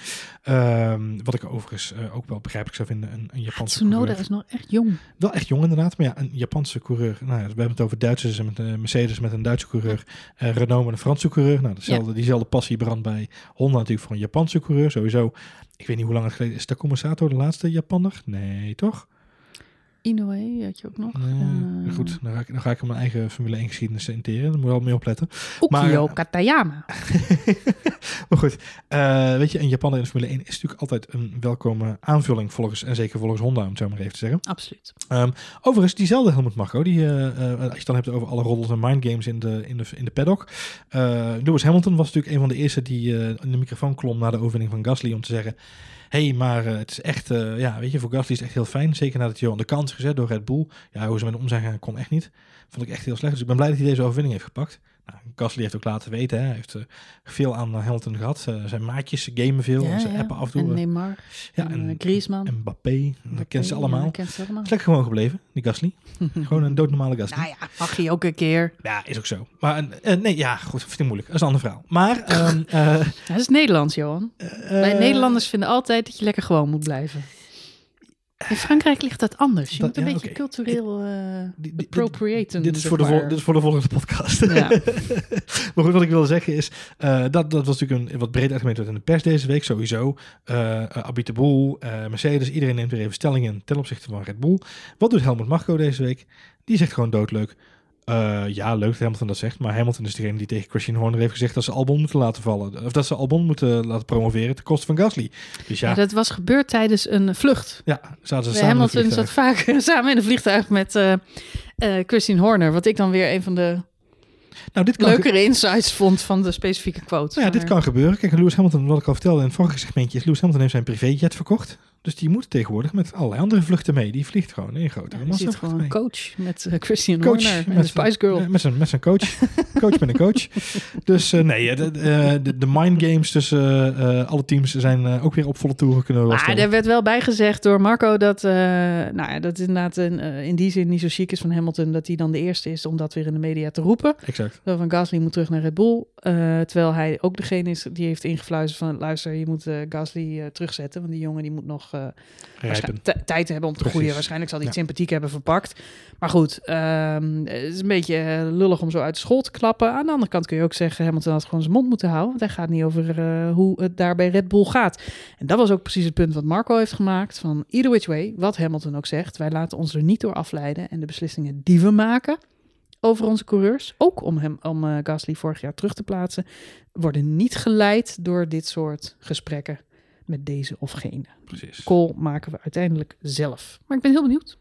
Ehm, wat ik overigens ook wel begrijpelijk zou vinden, een, een Japanse Tsunoda coureur. is nog echt jong. Wel echt jong inderdaad, maar ja, een Japanse coureur. Nou, we hebben het over Duitsers en met Mercedes met een Duitse coureur, Renault met een Franse coureur. Nou, dezelfde, diezelfde passie brandt bij Honda natuurlijk voor een Japanse coureur. Sowieso, ik weet niet hoe lang het geleden is. Takuma Sato de laatste Japanner? Nee, toch? Inoue had je ook nog. Eh, goed, dan ga, ik, dan ga ik mijn eigen Formule 1 geschiedenis interen. Daar moet je wel mee opletten. Ukio Maar- Katayama. maar goed, eh, weet je, een Japanner in de Formule 1 is natuurlijk altijd een welkome aanvulling volgens, en zeker volgens Honda, om het zo maar even te zeggen. Absoluut. Ehm, overigens, diezelfde Helmut Marko, die, eh, eh, als je het dan hebt over alle roddels en mindgames in de, in de, in de paddock. eh, Lewis Hamilton was natuurlijk een van de eerste die eh, in de microfoon klom na de overwinning van Gasly om te zeggen... hey, maar eh, het is echt, eh, ja, weet je, voor Gasly is het echt heel fijn. Zeker nadat hij aan de kant is gezet door Red Bull. Ja, hoe ze met hem om zijn gegaan, kon echt niet. Vond ik echt heel slecht. Dus ik ben blij dat hij deze overwinning heeft gepakt. Nou, Gasly heeft ook laten weten, hè, hij heeft eh, veel aan eh, Hamilton gehad. Eh, zijn maatjes, ze gamen veel, Ja, ze ja. appen af en toe. En Neymar. ja, en, en, Griezmann. en Mbappé, dat kennen ze allemaal. Ja, kent ze allemaal. Is lekker gewoon gebleven, die Gasly. Gewoon een doodnormale Gasly. Nou ja, mag je ook een keer. Ja, is ook zo. Maar eh, nee, ja, goed, vind ik moeilijk. Dat is een ander verhaal. Maar, eh, Dat is Nederlands, Johan. Wij Nederlanders vinden altijd dat je lekker gewoon moet blijven. In Frankrijk ligt dat anders. Je Dat- moet een ja, beetje cultureel eh appropriaten. Dit is, voor de dit is voor de volgende podcast. Ja. maar goed, wat ik wil zeggen is, eh, dat, dat was natuurlijk een wat breed werd in de pers deze week, sowieso. Uh, Abit Boel, eh, Mercedes, iedereen neemt weer even stelling in ten opzichte van Red Bull. Wat doet Helmut Marko deze week? Die zegt gewoon doodleuk. Eh, ja, leuk dat Hamilton dat zegt, maar Hamilton is degene die tegen Christian Horner heeft gezegd dat ze Albon moeten laten vallen. Of dat ze Albon moeten laten promoveren ten koste van Gasly. Dus ja, Ja, dat was gebeurd tijdens een vlucht. ja zaten ze Bij samen Hamilton zat vaak samen in een vliegtuig met eh eh Christine Horner. Wat ik dan weer een van de Nou, dit kan leukere insights vond van de specifieke quote. Nou ja, dit kan gebeuren. Kijk, Lewis Hamilton, wat ik al vertelde in het vorige segmentje, is Lewis Hamilton heeft zijn privéjet verkocht. Dus die moet tegenwoordig met allerlei andere vluchten mee. Die vliegt gewoon in grotere Ja, massa. je ziet gewoon een coach met eh, Christian Coach Horner en met de Spice Girl. Met zijn, met zijn coach. coach met een coach. Dus eh, nee, de, de, de, de mind games tussen eh, eh, alle teams zijn eh, ook weer op volle toeren kunnen we Maar er werd wel bijgezegd door Marco dat, eh, nou ja, dat het inderdaad in, eh, in die zin niet zo chic is van Hamilton dat hij dan de eerste is om dat weer in de media te roepen. Exact. Zo van Gasly moet terug naar Red Bull. eh, terwijl hij ook degene is die heeft ingefluisterd van luister, je moet eh, Gasly eh, terugzetten. Want die jongen die moet nog eh, t- tijd hebben om te Precies. groeien. Waarschijnlijk zal hij het Ja. sympathiek hebben verpakt. Maar goed, ehm, het is een beetje eh, lullig om zo uit de school te klappen. Aan de andere kant kun je ook zeggen, Hamilton had gewoon zijn mond moeten houden. Want hij gaat niet over eh, hoe het daar bij Red Bull gaat. En dat was ook precies het punt wat Marco heeft gemaakt. Van either which way, wat Hamilton ook zegt. Wij laten ons er niet door afleiden. En de beslissingen die we maken over onze coureurs, ook om, hem, om Gasly vorig jaar terug te plaatsen, worden niet geleid door dit soort gesprekken met deze of gene. Precies. Call maken we uiteindelijk zelf. Maar ik ben heel benieuwd.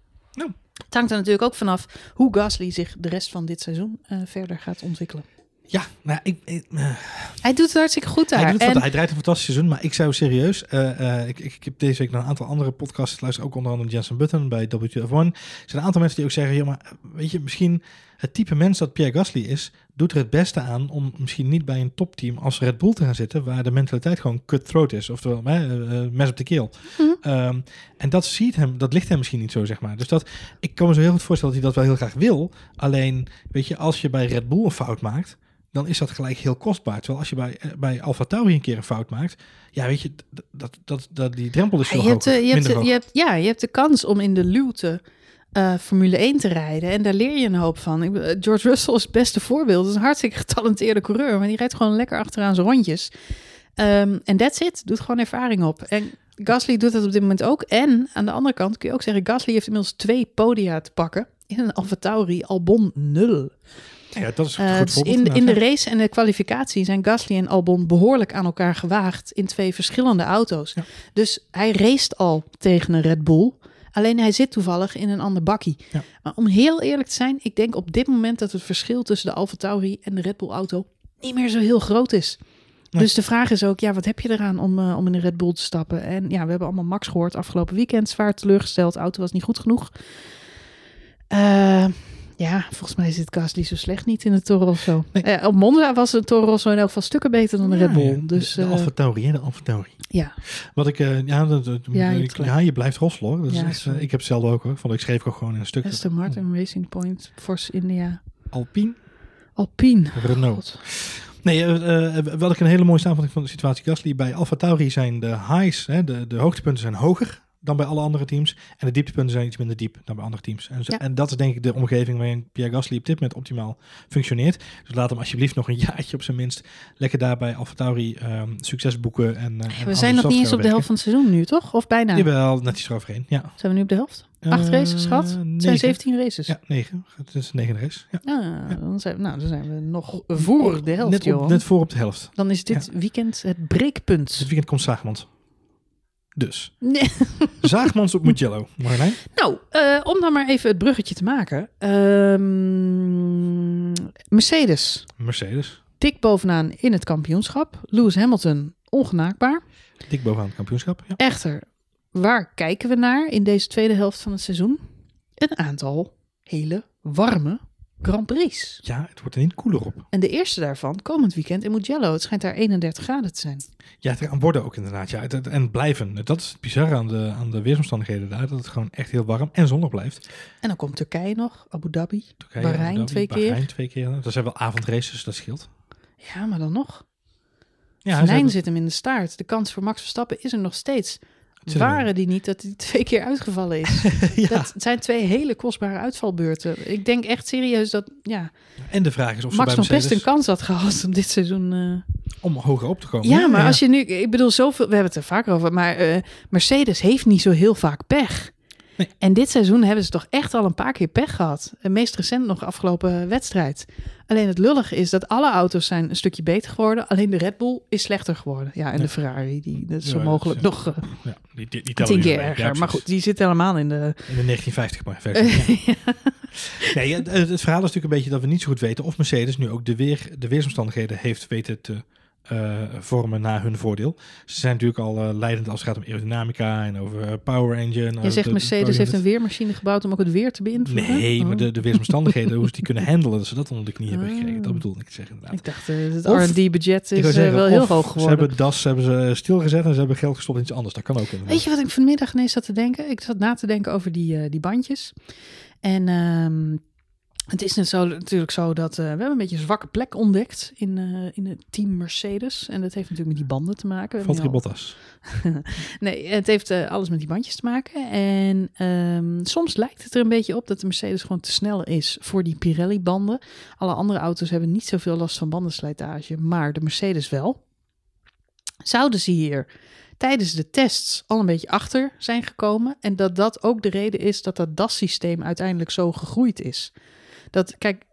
Het hangt er natuurlijk ook vanaf hoe Gasly zich de rest van dit seizoen eh, verder gaat ontwikkelen. Ja, nou, ik, ik, eh, Hij doet het hartstikke goed daar. hij, doet het, En- hij draait een fantastisch seizoen, maar ik zou serieus... eh, ik, ik, ik heb deze week naar een aantal andere podcasts luister ook onder andere Jensen Button bij WTF1. Er zijn een aantal mensen die ook zeggen, ja, maar weet je, misschien het type mens dat Pierre Gasly is, doet er het beste aan om misschien niet bij een topteam als Red Bull te gaan zitten, waar de mentaliteit gewoon cutthroat is, oftewel eh, eh, mes op de keel. Mhm. Ehm, en dat ziet hem, dat ligt hem misschien niet zo, zeg maar. Dus dat, ik kan me zo heel goed voorstellen dat hij dat wel heel graag wil. Alleen, weet je, als je bij Red Bull een fout maakt, dan is dat gelijk heel kostbaar. Terwijl als je bij, eh, bij Alfa Tauri een keer een fout maakt, ja, weet je, dat, dat, dat, die drempel is Ja, veel je hebt, hoger, de- je, hebt, je hebt, ja, je hebt de kans om in de luwte eh, Formule 1 te rijden. En daar leer je een hoop van. Ik, George Russell is het beste voorbeeld. Dat is een hartstikke getalenteerde coureur. Maar die rijdt gewoon lekker achteraan zijn rondjes. Ehm, En that's it. Doet gewoon ervaring op. En Gasly doet dat op dit moment ook. En aan de andere kant kun je ook zeggen... Gasly heeft inmiddels twee podia te pakken. In een Alfa Tauri Albon 0. Ja, dat is een Eh, goed dus voorbeeld. in, de, in de race en de kwalificatie zijn Gasly en Albon behoorlijk aan elkaar gewaagd in twee verschillende auto's. Ja. Dus hij raced al tegen een Red Bull. Alleen hij zit toevallig in een ander bakkie. Ja. Maar om heel eerlijk te zijn, ik denk op dit moment dat het verschil tussen de Alfa Tauri en de Red Bull auto niet meer zo heel groot is. Nee. Dus de vraag is ook, ja, wat heb je eraan om, eh, om in een Red Bull te stappen? En ja, we hebben allemaal Max gehoord afgelopen weekend. Zwaar teleurgesteld, de auto was niet goed genoeg. Eh, ja, volgens mij zit Gasly zo slecht niet in de Toro Rosso. Nee. Eh, op Monza was de Toro Rosso in elk geval stukken beter dan de Ja, Red Bull. Dus de, de eh, Alfa Tauri, hè, de Alfa Tauri. ja, Wat ik, eh, ja, dat, dat- Ja, je ik- hebt gelijk. ja, je blijft rosselen hoor. Dat is Ja, echt, eh, ik heb hetzelfde ook hoor. Vond ik schreef ook gewoon in een stuk. Aston Martin Racing Point, Force India, Alpine, Alpine. Renault. God. Nee, wat ik een hele mooie samenvatting van de situatie Gasly. Bij Alfa Tauri zijn de highs, hè, de, de hoogtepunten zijn hoger dan bij alle andere teams. En de dieptepunten zijn iets minder diep dan bij andere teams. En, zo- Ja. en dat is denk ik de omgeving waarin Pierre Gasly op dit moment optimaal functioneert. Dus laat hem alsjeblieft nog een jaartje op zijn minst lekker daar bij Alfa Tauri ehm, succes boeken. En, eh, We zijn nog niet eens op de helft van het seizoen nu, toch? Of bijna? Jawel, net iets eroverheen. Ja. Zijn we nu op de helft? Acht Eh, races gehad? Het zijn negen. 17 races. Ja, negen. Het is de negende race. Ja. Ah, dan, zijn, nou, dan zijn we nog voor de helft, net, op, net voor op de helft. Dan is dit weekend het breekpunt. Dit weekend komt Zaagmans. Dus, Nee. Zaagmans op Mugello. Marjolein? Nou, eh, om dan maar even het bruggetje te maken. Ehm, Mercedes, Mercedes. dik bovenaan in het kampioenschap. Lewis Hamilton, ongenaakbaar. Dik bovenaan het kampioenschap. Ja. Echter, waar kijken we naar in deze tweede helft van het seizoen? Een aantal hele warme Grand Prix. ja, het wordt er niet koeler op. En de eerste daarvan komend weekend in Mugello. Het schijnt daar 31 graden te zijn. Ja, het aan worden ook inderdaad. Ja, het- en blijven. Dat is het bizarre aan de, aan de weersomstandigheden daar. Dat het gewoon echt heel warm en zonnig blijft. En dan komt Turkije nog, Abu Dhabi. Turkije, Bahrein Abu Dhabi, twee keer. Bahrein twee keer. Dat zijn wel avondraces, dat scheelt. Ja, maar dan nog. Ja, zit hem in de staart. De kans voor Max Verstappen is er nog steeds. Waren die niet dat hij twee keer uitgevallen is? ja. Dat zijn twee hele kostbare uitvalbeurten. Ik denk echt serieus dat ja, En de vraag is of ze Max bij nog best een kans had gehad om dit seizoen... eh, om hoger op te komen. Ja, maar als je nu... Ik bedoel, zoveel... We hebben het er vaker over. Maar eh, Mercedes heeft niet zo heel vaak pech. Nee. En dit seizoen hebben ze toch echt al een paar keer pech gehad. En meest recent nog afgelopen wedstrijd. Alleen het lullige is dat alle auto's zijn een stukje beter geworden. Alleen de Red Bull is slechter geworden. Ja, en Ja. de Ferrari, die dat is zo mogelijk nog eh, Ja, die, die, tien keer erger. Maar goed, die zit helemaal in de... In de 1950 maar versie. ja. Nee, het, het verhaal is natuurlijk een beetje dat we niet zo goed weten of Mercedes nu ook de, weer, de weersomstandigheden heeft weten te vormen naar hun voordeel. Ze zijn natuurlijk al eh, leidend als het gaat om aerodynamica en over eh, power engine. Je eh, zegt de- Mercedes de- heeft een weermachine gebouwd om ook het weer te beïnvloeden? Nee, maar Oh. de, de weersomstandigheden, hoe ze die kunnen handelen, dat ze dat onder de knie hebben gekregen. Dat Ah. bedoelde ik te zeggen inderdaad. Ik dacht, eh, het R&D-budget is eh, zeggen, wel heel hoog Ze geworden. hebben das hebben ze stilgezet en ze hebben geld gestopt in iets anders. Dat kan ook inderdaad. Weet je wat ik vanmiddag ineens zat te denken? Ik zat na te denken over die, eh, die bandjes. En ehm, het is net zo, natuurlijk zo dat eh, we hebben een beetje een zwakke plek ontdekt in, eh, in het team Mercedes. En dat heeft natuurlijk met die banden te maken. Valtteri nu al- Bottas. Nee, het heeft eh, alles met die bandjes te maken. En ehm, soms lijkt het er een beetje op dat de Mercedes gewoon te snel is voor die Pirelli-banden. Alle andere auto's hebben niet zoveel last van bandenslijtage, maar de Mercedes wel. Zouden ze hier tijdens de tests al een beetje achter zijn gekomen en dat dat ook de reden is dat dat DAS-systeem uiteindelijk zo gegroeid is. Dat, kijk,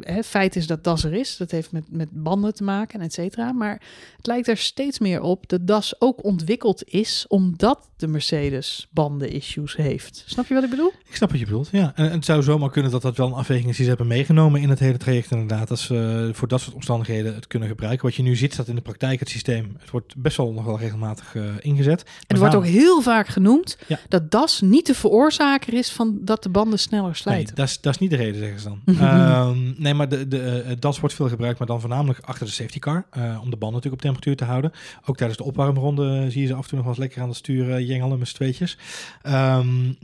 het feit is dat DAS er is. Dat heeft met, met banden te maken en et cetera. Maar het lijkt er steeds meer op dat DAS ook ontwikkeld is omdat de Mercedes banden-issues heeft. Snap je wat ik bedoel? Ik snap wat je bedoelt, ja. En, het zou zomaar kunnen dat dat wel een afweging is die ze hebben meegenomen in het hele traject inderdaad. Dat ze voor dat soort omstandigheden het kunnen gebruiken. Wat je nu ziet staat in de praktijk het systeem. Het wordt best wel nog wel regelmatig uh, ingezet. En er wordt ook heel vaak genoemd dat DAS niet de veroorzaker is van dat de banden sneller slijten. Nee, dat is, dat is niet de reden, zeggen ze dan. Ehm, nee, maar de, de, DAS wordt veel gebruikt, maar dan voornamelijk achter de safety car. Uh, om de banden natuurlijk op temperatuur te houden. Ook tijdens de opwarmronde zie je ze af en toe nog wel eens lekker aan het sturen jengelen met tweetjes. Um,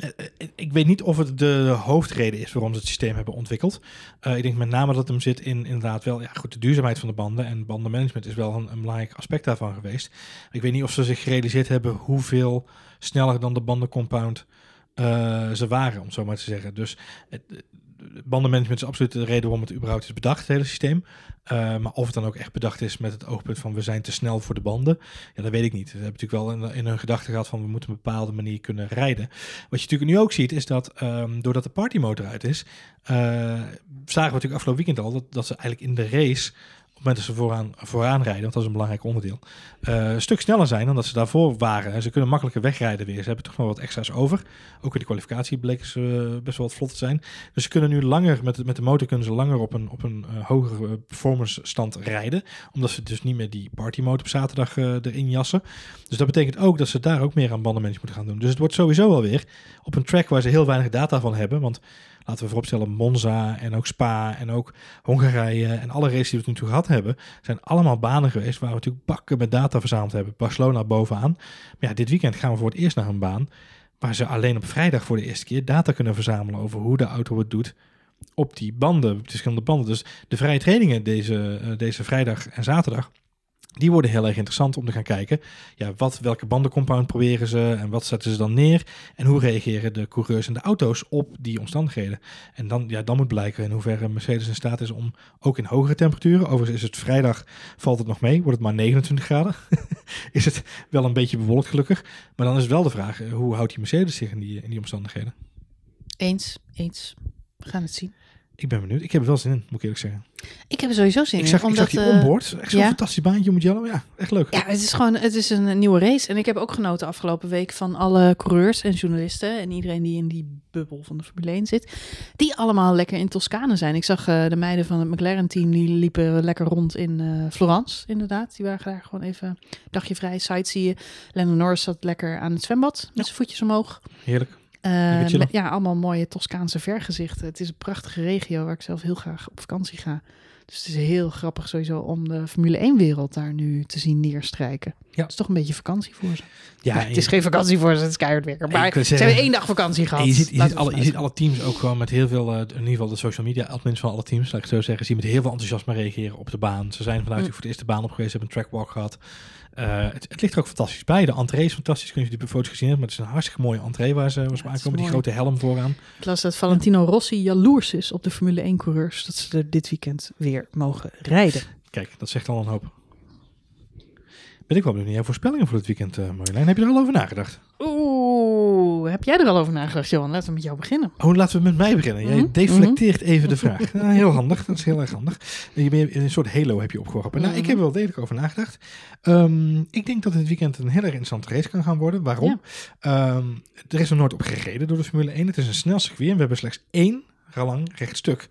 ik weet niet of het de hoofdreden is waarom ze het systeem hebben ontwikkeld. ik denk met name dat het hem zit in inderdaad wel, ja goed, de duurzaamheid van de banden. En bandenmanagement is wel een, een belangrijk aspect daarvan geweest. Ik weet niet of ze zich gerealiseerd hebben hoeveel sneller dan de bandencompound uh, ze waren, om zo maar te zeggen. Dus bandenmanagement is absoluut de reden waarom het überhaupt is bedacht, het hele systeem. Uh, maar of het dan ook echt bedacht is met het oogpunt van we zijn te snel voor de banden, ja, dat weet ik niet. Ze hebben natuurlijk wel in, in hun gedachten gehad van we moeten op een bepaalde manier kunnen rijden. Wat je natuurlijk nu ook ziet is dat um, doordat de partymotor uit is, uh, zagen we natuurlijk afgelopen weekend al dat, dat ze eigenlijk in de race het moment dat ze vooraan, vooraan rijden, want dat is een belangrijk onderdeel, uh, een stuk sneller zijn dan dat ze daarvoor waren. En ze kunnen makkelijker wegrijden weer. Ze hebben toch nog wat extra's over. Ook in de kwalificatie bleken ze uh, best wel wat vlot te zijn. Dus ze kunnen nu langer, met, met de motor kunnen ze langer op een, op een uh, hogere performance stand rijden. Omdat ze dus niet meer die party motor op zaterdag erin jassen. Dus dat betekent ook dat ze daar ook meer aan bandenmanagement moeten gaan doen. Dus het wordt sowieso wel weer op een track waar ze heel weinig data van hebben. Want laten we vooropstellen, Monza en ook Spa en ook Hongarije en alle races die we toen gehad hebben, zijn allemaal banen geweest waar we natuurlijk bakken met data verzameld hebben. Barcelona bovenaan. Maar ja, dit weekend gaan we voor het eerst naar een baan waar ze alleen op vrijdag voor de eerste keer data kunnen verzamelen over hoe de auto het doet op die banden, op de verschillende banden. Dus de vrije trainingen deze, uh, deze vrijdag en zaterdag die worden heel erg interessant om te gaan kijken. Ja, wat, welke bandencompound proberen ze en wat zetten ze dan neer? En hoe reageren de coureurs en de auto's op die omstandigheden? En dan, ja, dan moet blijken in hoeverre Mercedes in staat is om ook in hogere temperaturen. Overigens is het vrijdag, valt het nog mee, wordt het maar 29 graden. is het wel een beetje bewolkt gelukkig. Maar dan is wel de vraag, eh, hoe houdt die Mercedes zich in die, in die omstandigheden? Eens, eens. We gaan het zien. Ik ben benieuwd. Ik heb er wel zin in, moet ik eerlijk zeggen. Ik heb er sowieso zin ik in. Zag, omdat, ik zag die onboard. Echt zo'n ja? fantastisch baantje met Jello. Ja, echt leuk. Ja, het is gewoon het is een, nieuwe race. En ik heb ook genoten afgelopen week van alle coureurs en journalisten. En iedereen die in die bubbel van de Formule 1 zit. Die allemaal lekker in Toscane zijn. Ik zag uh, de meiden van het McLaren-team. Die liepen lekker rond in uh, Florence, inderdaad. Die waren daar gewoon even dagje vrij. Sightseeën. Lennon Norris zat lekker aan het zwembad. Met ja. zijn voetjes omhoog. Heerlijk. Uh, met, ja, allemaal mooie Toscaanse vergezichten. Het is een prachtige regio waar ik zelf heel graag op vakantie ga. Dus het is heel grappig sowieso om de Formule 1-wereld daar nu te zien neerstrijken. Ja. Het is toch een beetje vakantie voor ze. Ja, het is geen vakantie voor ze, het is keihard werken. Maar ze hebben één dag vakantie gehad. Je ziet, je, ziet alle, je ziet alle teams ook gewoon met heel veel, uh, in ieder geval de social media admins van alle teams, laat ik zo zeggen, zie met heel veel enthousiasme reageren op de baan. Ze zijn vanuit mm. voor de eerste baan op geweest, hebben een trackwalk gehad. Uh, het, het, ligt er ook fantastisch bij. De entree is fantastisch. Kun je die foto's gezien hebben. Maar het is een hartstikke mooie entree waar ze, waar ze ja, aankomen. Die grote helm vooraan. Ik las dat Valentino Rossi jaloers is op de Formule 1 coureurs. Dat ze er dit weekend weer mogen rijden. Kijk, dat zegt al een hoop. Ben ik wel benieuwd naar jouw voorspellingen voor het weekend, uh, Marjolein. Heb je er al over nagedacht? Oeh, heb jij er al over nagedacht, Johan? Laten we met jou beginnen. Oh, laten we met mij beginnen. Jij mm-hmm. deflecteert even de vraag. Ja, heel handig, dat is heel erg handig. Je bent een soort halo heb je opgeworpen. Nou, ik heb er wel degelijk over nagedacht. Um, ik denk dat het weekend een heel erg interessante race kan gaan worden. Waarom? Ja. Um, er is nog nooit op gereden door de Formule 1. Het is een snel circuit en we hebben slechts één lang rechtstuk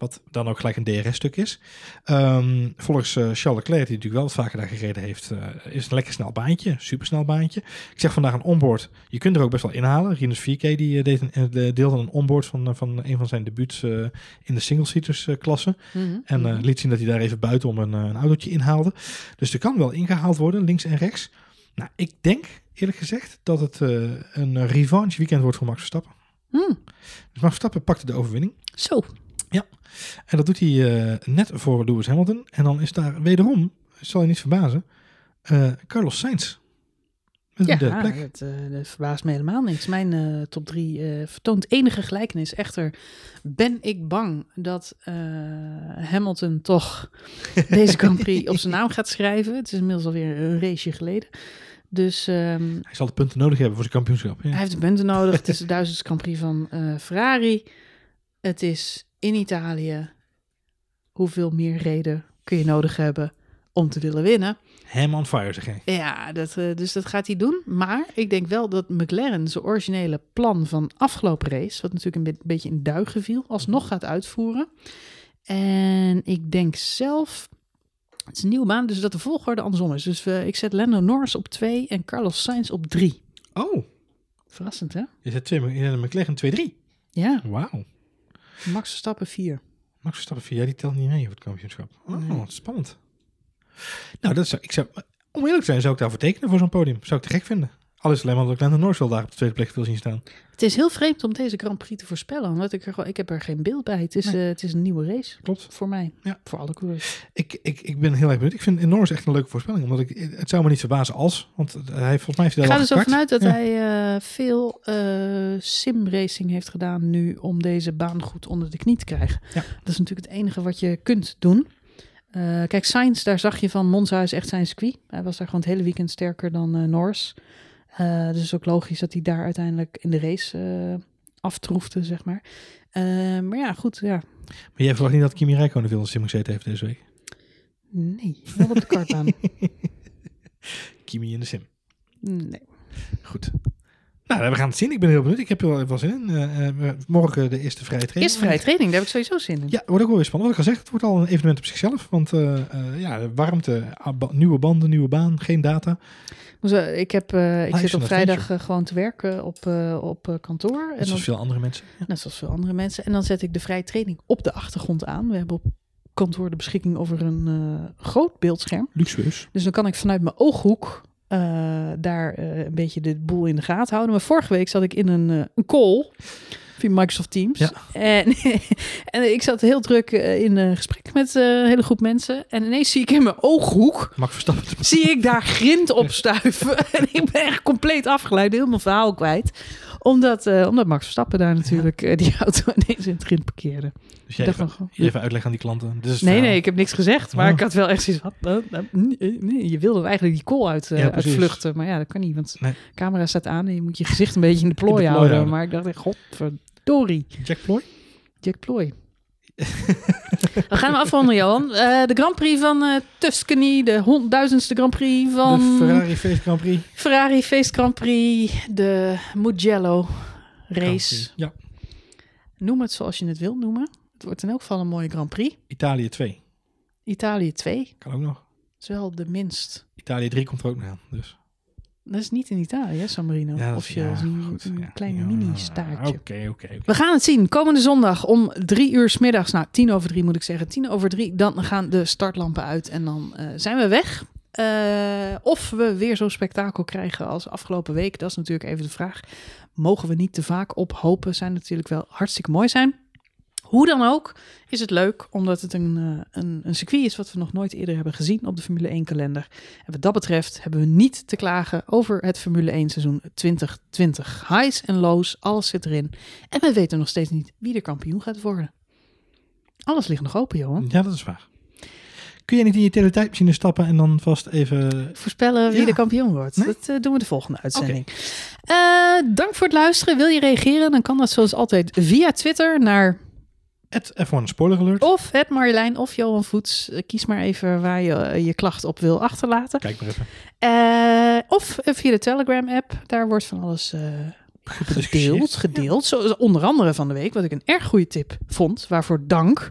wat dan ook gelijk een DRS-stuk is. Um, volgens uh, Charles Leclerc, die natuurlijk wel wat vaker daar gereden heeft, uh, is een lekker snel baantje. Supersnel baantje. Ik zeg vandaag een onboard. Je kunt er ook best wel inhalen. Rinus 4K die uh, deed een, deelde een onboard van, van een van zijn debuuts in de single-seaters klasse. Mm -hmm. En -hmm. liet zien dat hij daar even buiten om een, een autootje inhaalde. Dus er kan wel ingehaald worden, links en rechts. Nou, ik denk eerlijk gezegd dat het een revanche weekend wordt voor Max Verstappen. Mm. Dus Max Verstappen pakte de overwinning. Zo. En dat doet hij uh, net voor Lewis Hamilton. En dan is daar wederom, zal je niet verbazen, uh, Carlos Sainz. Met ja, de plek. Het, uh, dat verbaast me helemaal niks. Mijn top 3 vertoont enige gelijkenis. Echter ben ik bang dat Hamilton toch deze Grand Prix op zijn naam gaat schrijven. Het is inmiddels alweer een raceje geleden. Dus, um, hij zal de punten nodig hebben voor zijn kampioenschap. Ja. Hij heeft de punten nodig. het is de duizendste Grand Prix van Ferrari. Het is in Italië. Hoeveel meer reden kun je nodig hebben om te willen winnen? Ham on fire, zeg jij. Ja, dat, eh, dus dat gaat hij doen. Maar ik denk wel dat McLaren zijn originele plan van afgelopen race, wat natuurlijk een be- beetje in duigen viel, alsnog gaat uitvoeren. En ik denk zelf, het is een nieuwe baan, dus dat de volgorde andersom is. Dus we, ik zet Lando Norris op 2 en Carlos Sainz op 3. Oh, Verrassend, hè? je zet twee, je zet een McLaren 2-3. Ja, Wauw. Max Verstappen 4. Max Verstappen 4, ja, die telt niet mee voor het kampioenschap. Oh, Nee. spannend. Nou, dat zou, ik zou, om eerlijk te zijn, zou ik daarvoor tekenen voor zo'n podium. Zou ik te gek vinden. Al is het alleen maar dat ik Norris wel daar op de tweede plek wil zien staan. Het is heel vreemd om deze Grand Prix te voorspellen, omdat ik er gewoon, ik heb er geen beeld bij. Het is, Nee. eh, het is een nieuwe race Klopt. voor mij, Ja. voor alle coureurs. Ik, ik, ik ben heel erg benieuwd. Ik vind Norris echt een leuke voorspelling. Omdat ik, het zou me niet verbazen als. Want hij volgens mij heeft Ik ga er zo vanuit dat Ja. hij eh, veel eh simracing heeft gedaan nu om deze baan goed onder de knie te krijgen. Ja. Dat is natuurlijk het enige wat je kunt doen. Kijk, Sainz, daar zag je van Monza is echt zijn circuit. Hij was daar gewoon het hele weekend sterker dan Norris. Eh, dus het is ook logisch dat hij daar uiteindelijk in de race eh, aftroefde, zeg maar. Eh, maar ja, goed, ja. Maar jij verwacht niet dat Kimi Räikkönen veel in de sim gezeten heeft deze week? Nee, wel op de kartbaan. Kimi in de sim. nee. Goed. Nou, we gaan het zien. Ik ben heel benieuwd. Ik heb er wel, wel zin in. Eh, morgen de eerste vrije training. Eerst vrije training, daar heb ik sowieso zin in. Ja, wordt ook wel weer spannend. Wat ik al zeg, het wordt al een evenement op zichzelf. Want eh, eh, ja, warmte, ah, nieuwe banden, nieuwe baan, geen data. Eh, Ik, heb, ik Live zit op vrijdag gewoon te werken op, op kantoor. Net En dan, zoals veel andere mensen. Ja. net zoals veel andere mensen. En dan zet ik de vrije training op de achtergrond aan. We hebben op kantoor de beschikking over een groot beeldscherm. Luxueus. Dus dan kan ik vanuit mijn ooghoek eh, daar eh, een beetje de boel in de gaten houden. Maar vorige week zat ik in een, eh, een call via Microsoft Teams. Ja. En, en ik zat heel druk in een gesprek met een hele groep mensen. En ineens zie ik in mijn ooghoek Mag Verstappen. zie ik daar grind opstuiven. en ik ben echt compleet afgeleid, heel mijn verhaal kwijt. Omdat, eh, omdat Max Verstappen daar natuurlijk eh, die auto ineens in het grind parkeerde. Dus jij even, van, je even uitleggen aan die klanten. Dit is Nee, verhaal. nee, ik heb niks gezegd. Maar Oh. ik had wel echt zoiets van, je wilde eigenlijk die call uit, eh, Ja, uitvluchten. Maar ja, dat kan niet, want Nee. de camera staat aan en je moet je gezicht een beetje in de plooi, plooi houden. houden. Maar ik dacht echt, godverdorie, Jack Ploy? Jack Ploy. We gaan hem afronden, Johan. Eh, de Grand Prix van eh, Tuscany, de honderdduizendste Grand Prix van De Ferrari Face Grand Prix. Ferrari Feest Grand Prix, de Mugello race. Ja. Noem het zoals je het wil noemen. Het wordt in elk geval een mooie Grand Prix. Italië 2. Italië 2 Kan ook nog. is wel de minst. Italië 3 komt er ook nog aan. Dus. Dat is niet in Italië, San Marino. Ja, of je ja, een, een Ja. klein Ja, mini-staartje. Oké, oké, oké. We gaan het zien. Komende zondag om drie uur 's middags. Nou, tien over drie moet ik zeggen. Tien over drie. Dan gaan de startlampen uit en dan eh, zijn we weg. Eh, of we weer zo'n spektakel krijgen als afgelopen week. Dat is natuurlijk even de vraag. Mogen we niet te vaak op hopen. Zijn natuurlijk wel hartstikke mooi zijn. Hoe dan ook is het leuk, omdat het een, eh, een, een circuit is wat we nog nooit eerder hebben gezien op de Formule 1 kalender. En wat dat betreft hebben we niet te klagen over het Formule 1 seizoen 2020. Highs en lows, alles zit erin. En we weten nog steeds niet wie de kampioen gaat worden. Alles ligt nog open, Johan. Ja, dat is waar. Kun je niet in je teletijdmachine stappen en dan vast even... Voorspellen wie Ja. de kampioen wordt. Nee? Dat eh, doen we de volgende uitzending. Eh, dank voor het luisteren. Wil je reageren? Dan kan dat zoals altijd via Twitter naar Het F1 spoiler alert. of het Marjolein of Johan Voets. Eh, kies maar even waar je eh, je klacht op wil achterlaten. Kijk maar even. Eh, of via de Telegram-app. Daar wordt van alles Gediscussieerd. gedeeld. gedeeld. Zoals onder andere van de week, wat ik een erg goede tip vond. Waarvoor dank.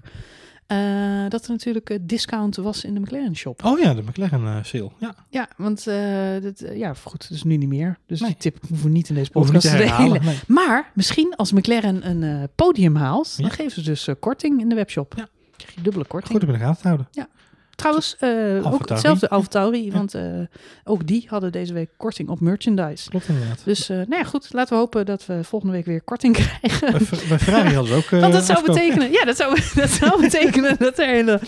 Eh, dat er natuurlijk eh, discount was in de McLaren shop. Oh ja, de McLaren eh, sale. Ja, Ja, want eh, dat, ja, goed, dus nu niet meer. Dus Nee. die tip hoeven we niet in deze podcast te herhalen. delen. Nee. Maar misschien als McLaren een podium haalt, dan Ja. geven ze dus korting in de webshop. Ja. Krijg je dubbele korting. Goed om in de gaten te houden. Trouwens, eh, ook hetzelfde Alfa Ja. want eh, ook die hadden deze week korting op merchandise. Klopt inderdaad. Dus eh, nou ja, goed, laten we hopen dat we volgende week weer korting krijgen. Bij, Fer- bij Ferrari hadden ze ook Want dat zou betekenen, ja, dat zou, dat zou betekenen dat er hele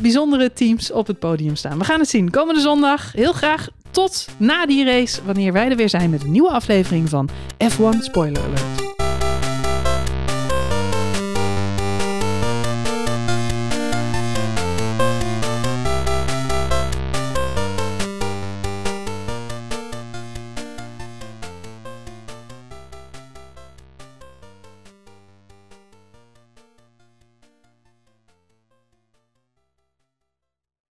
bijzondere teams op het podium staan. We gaan het zien. Komende zondag, heel graag tot na die race, wanneer wij er weer zijn met een nieuwe aflevering van F1 Spoiler Alert.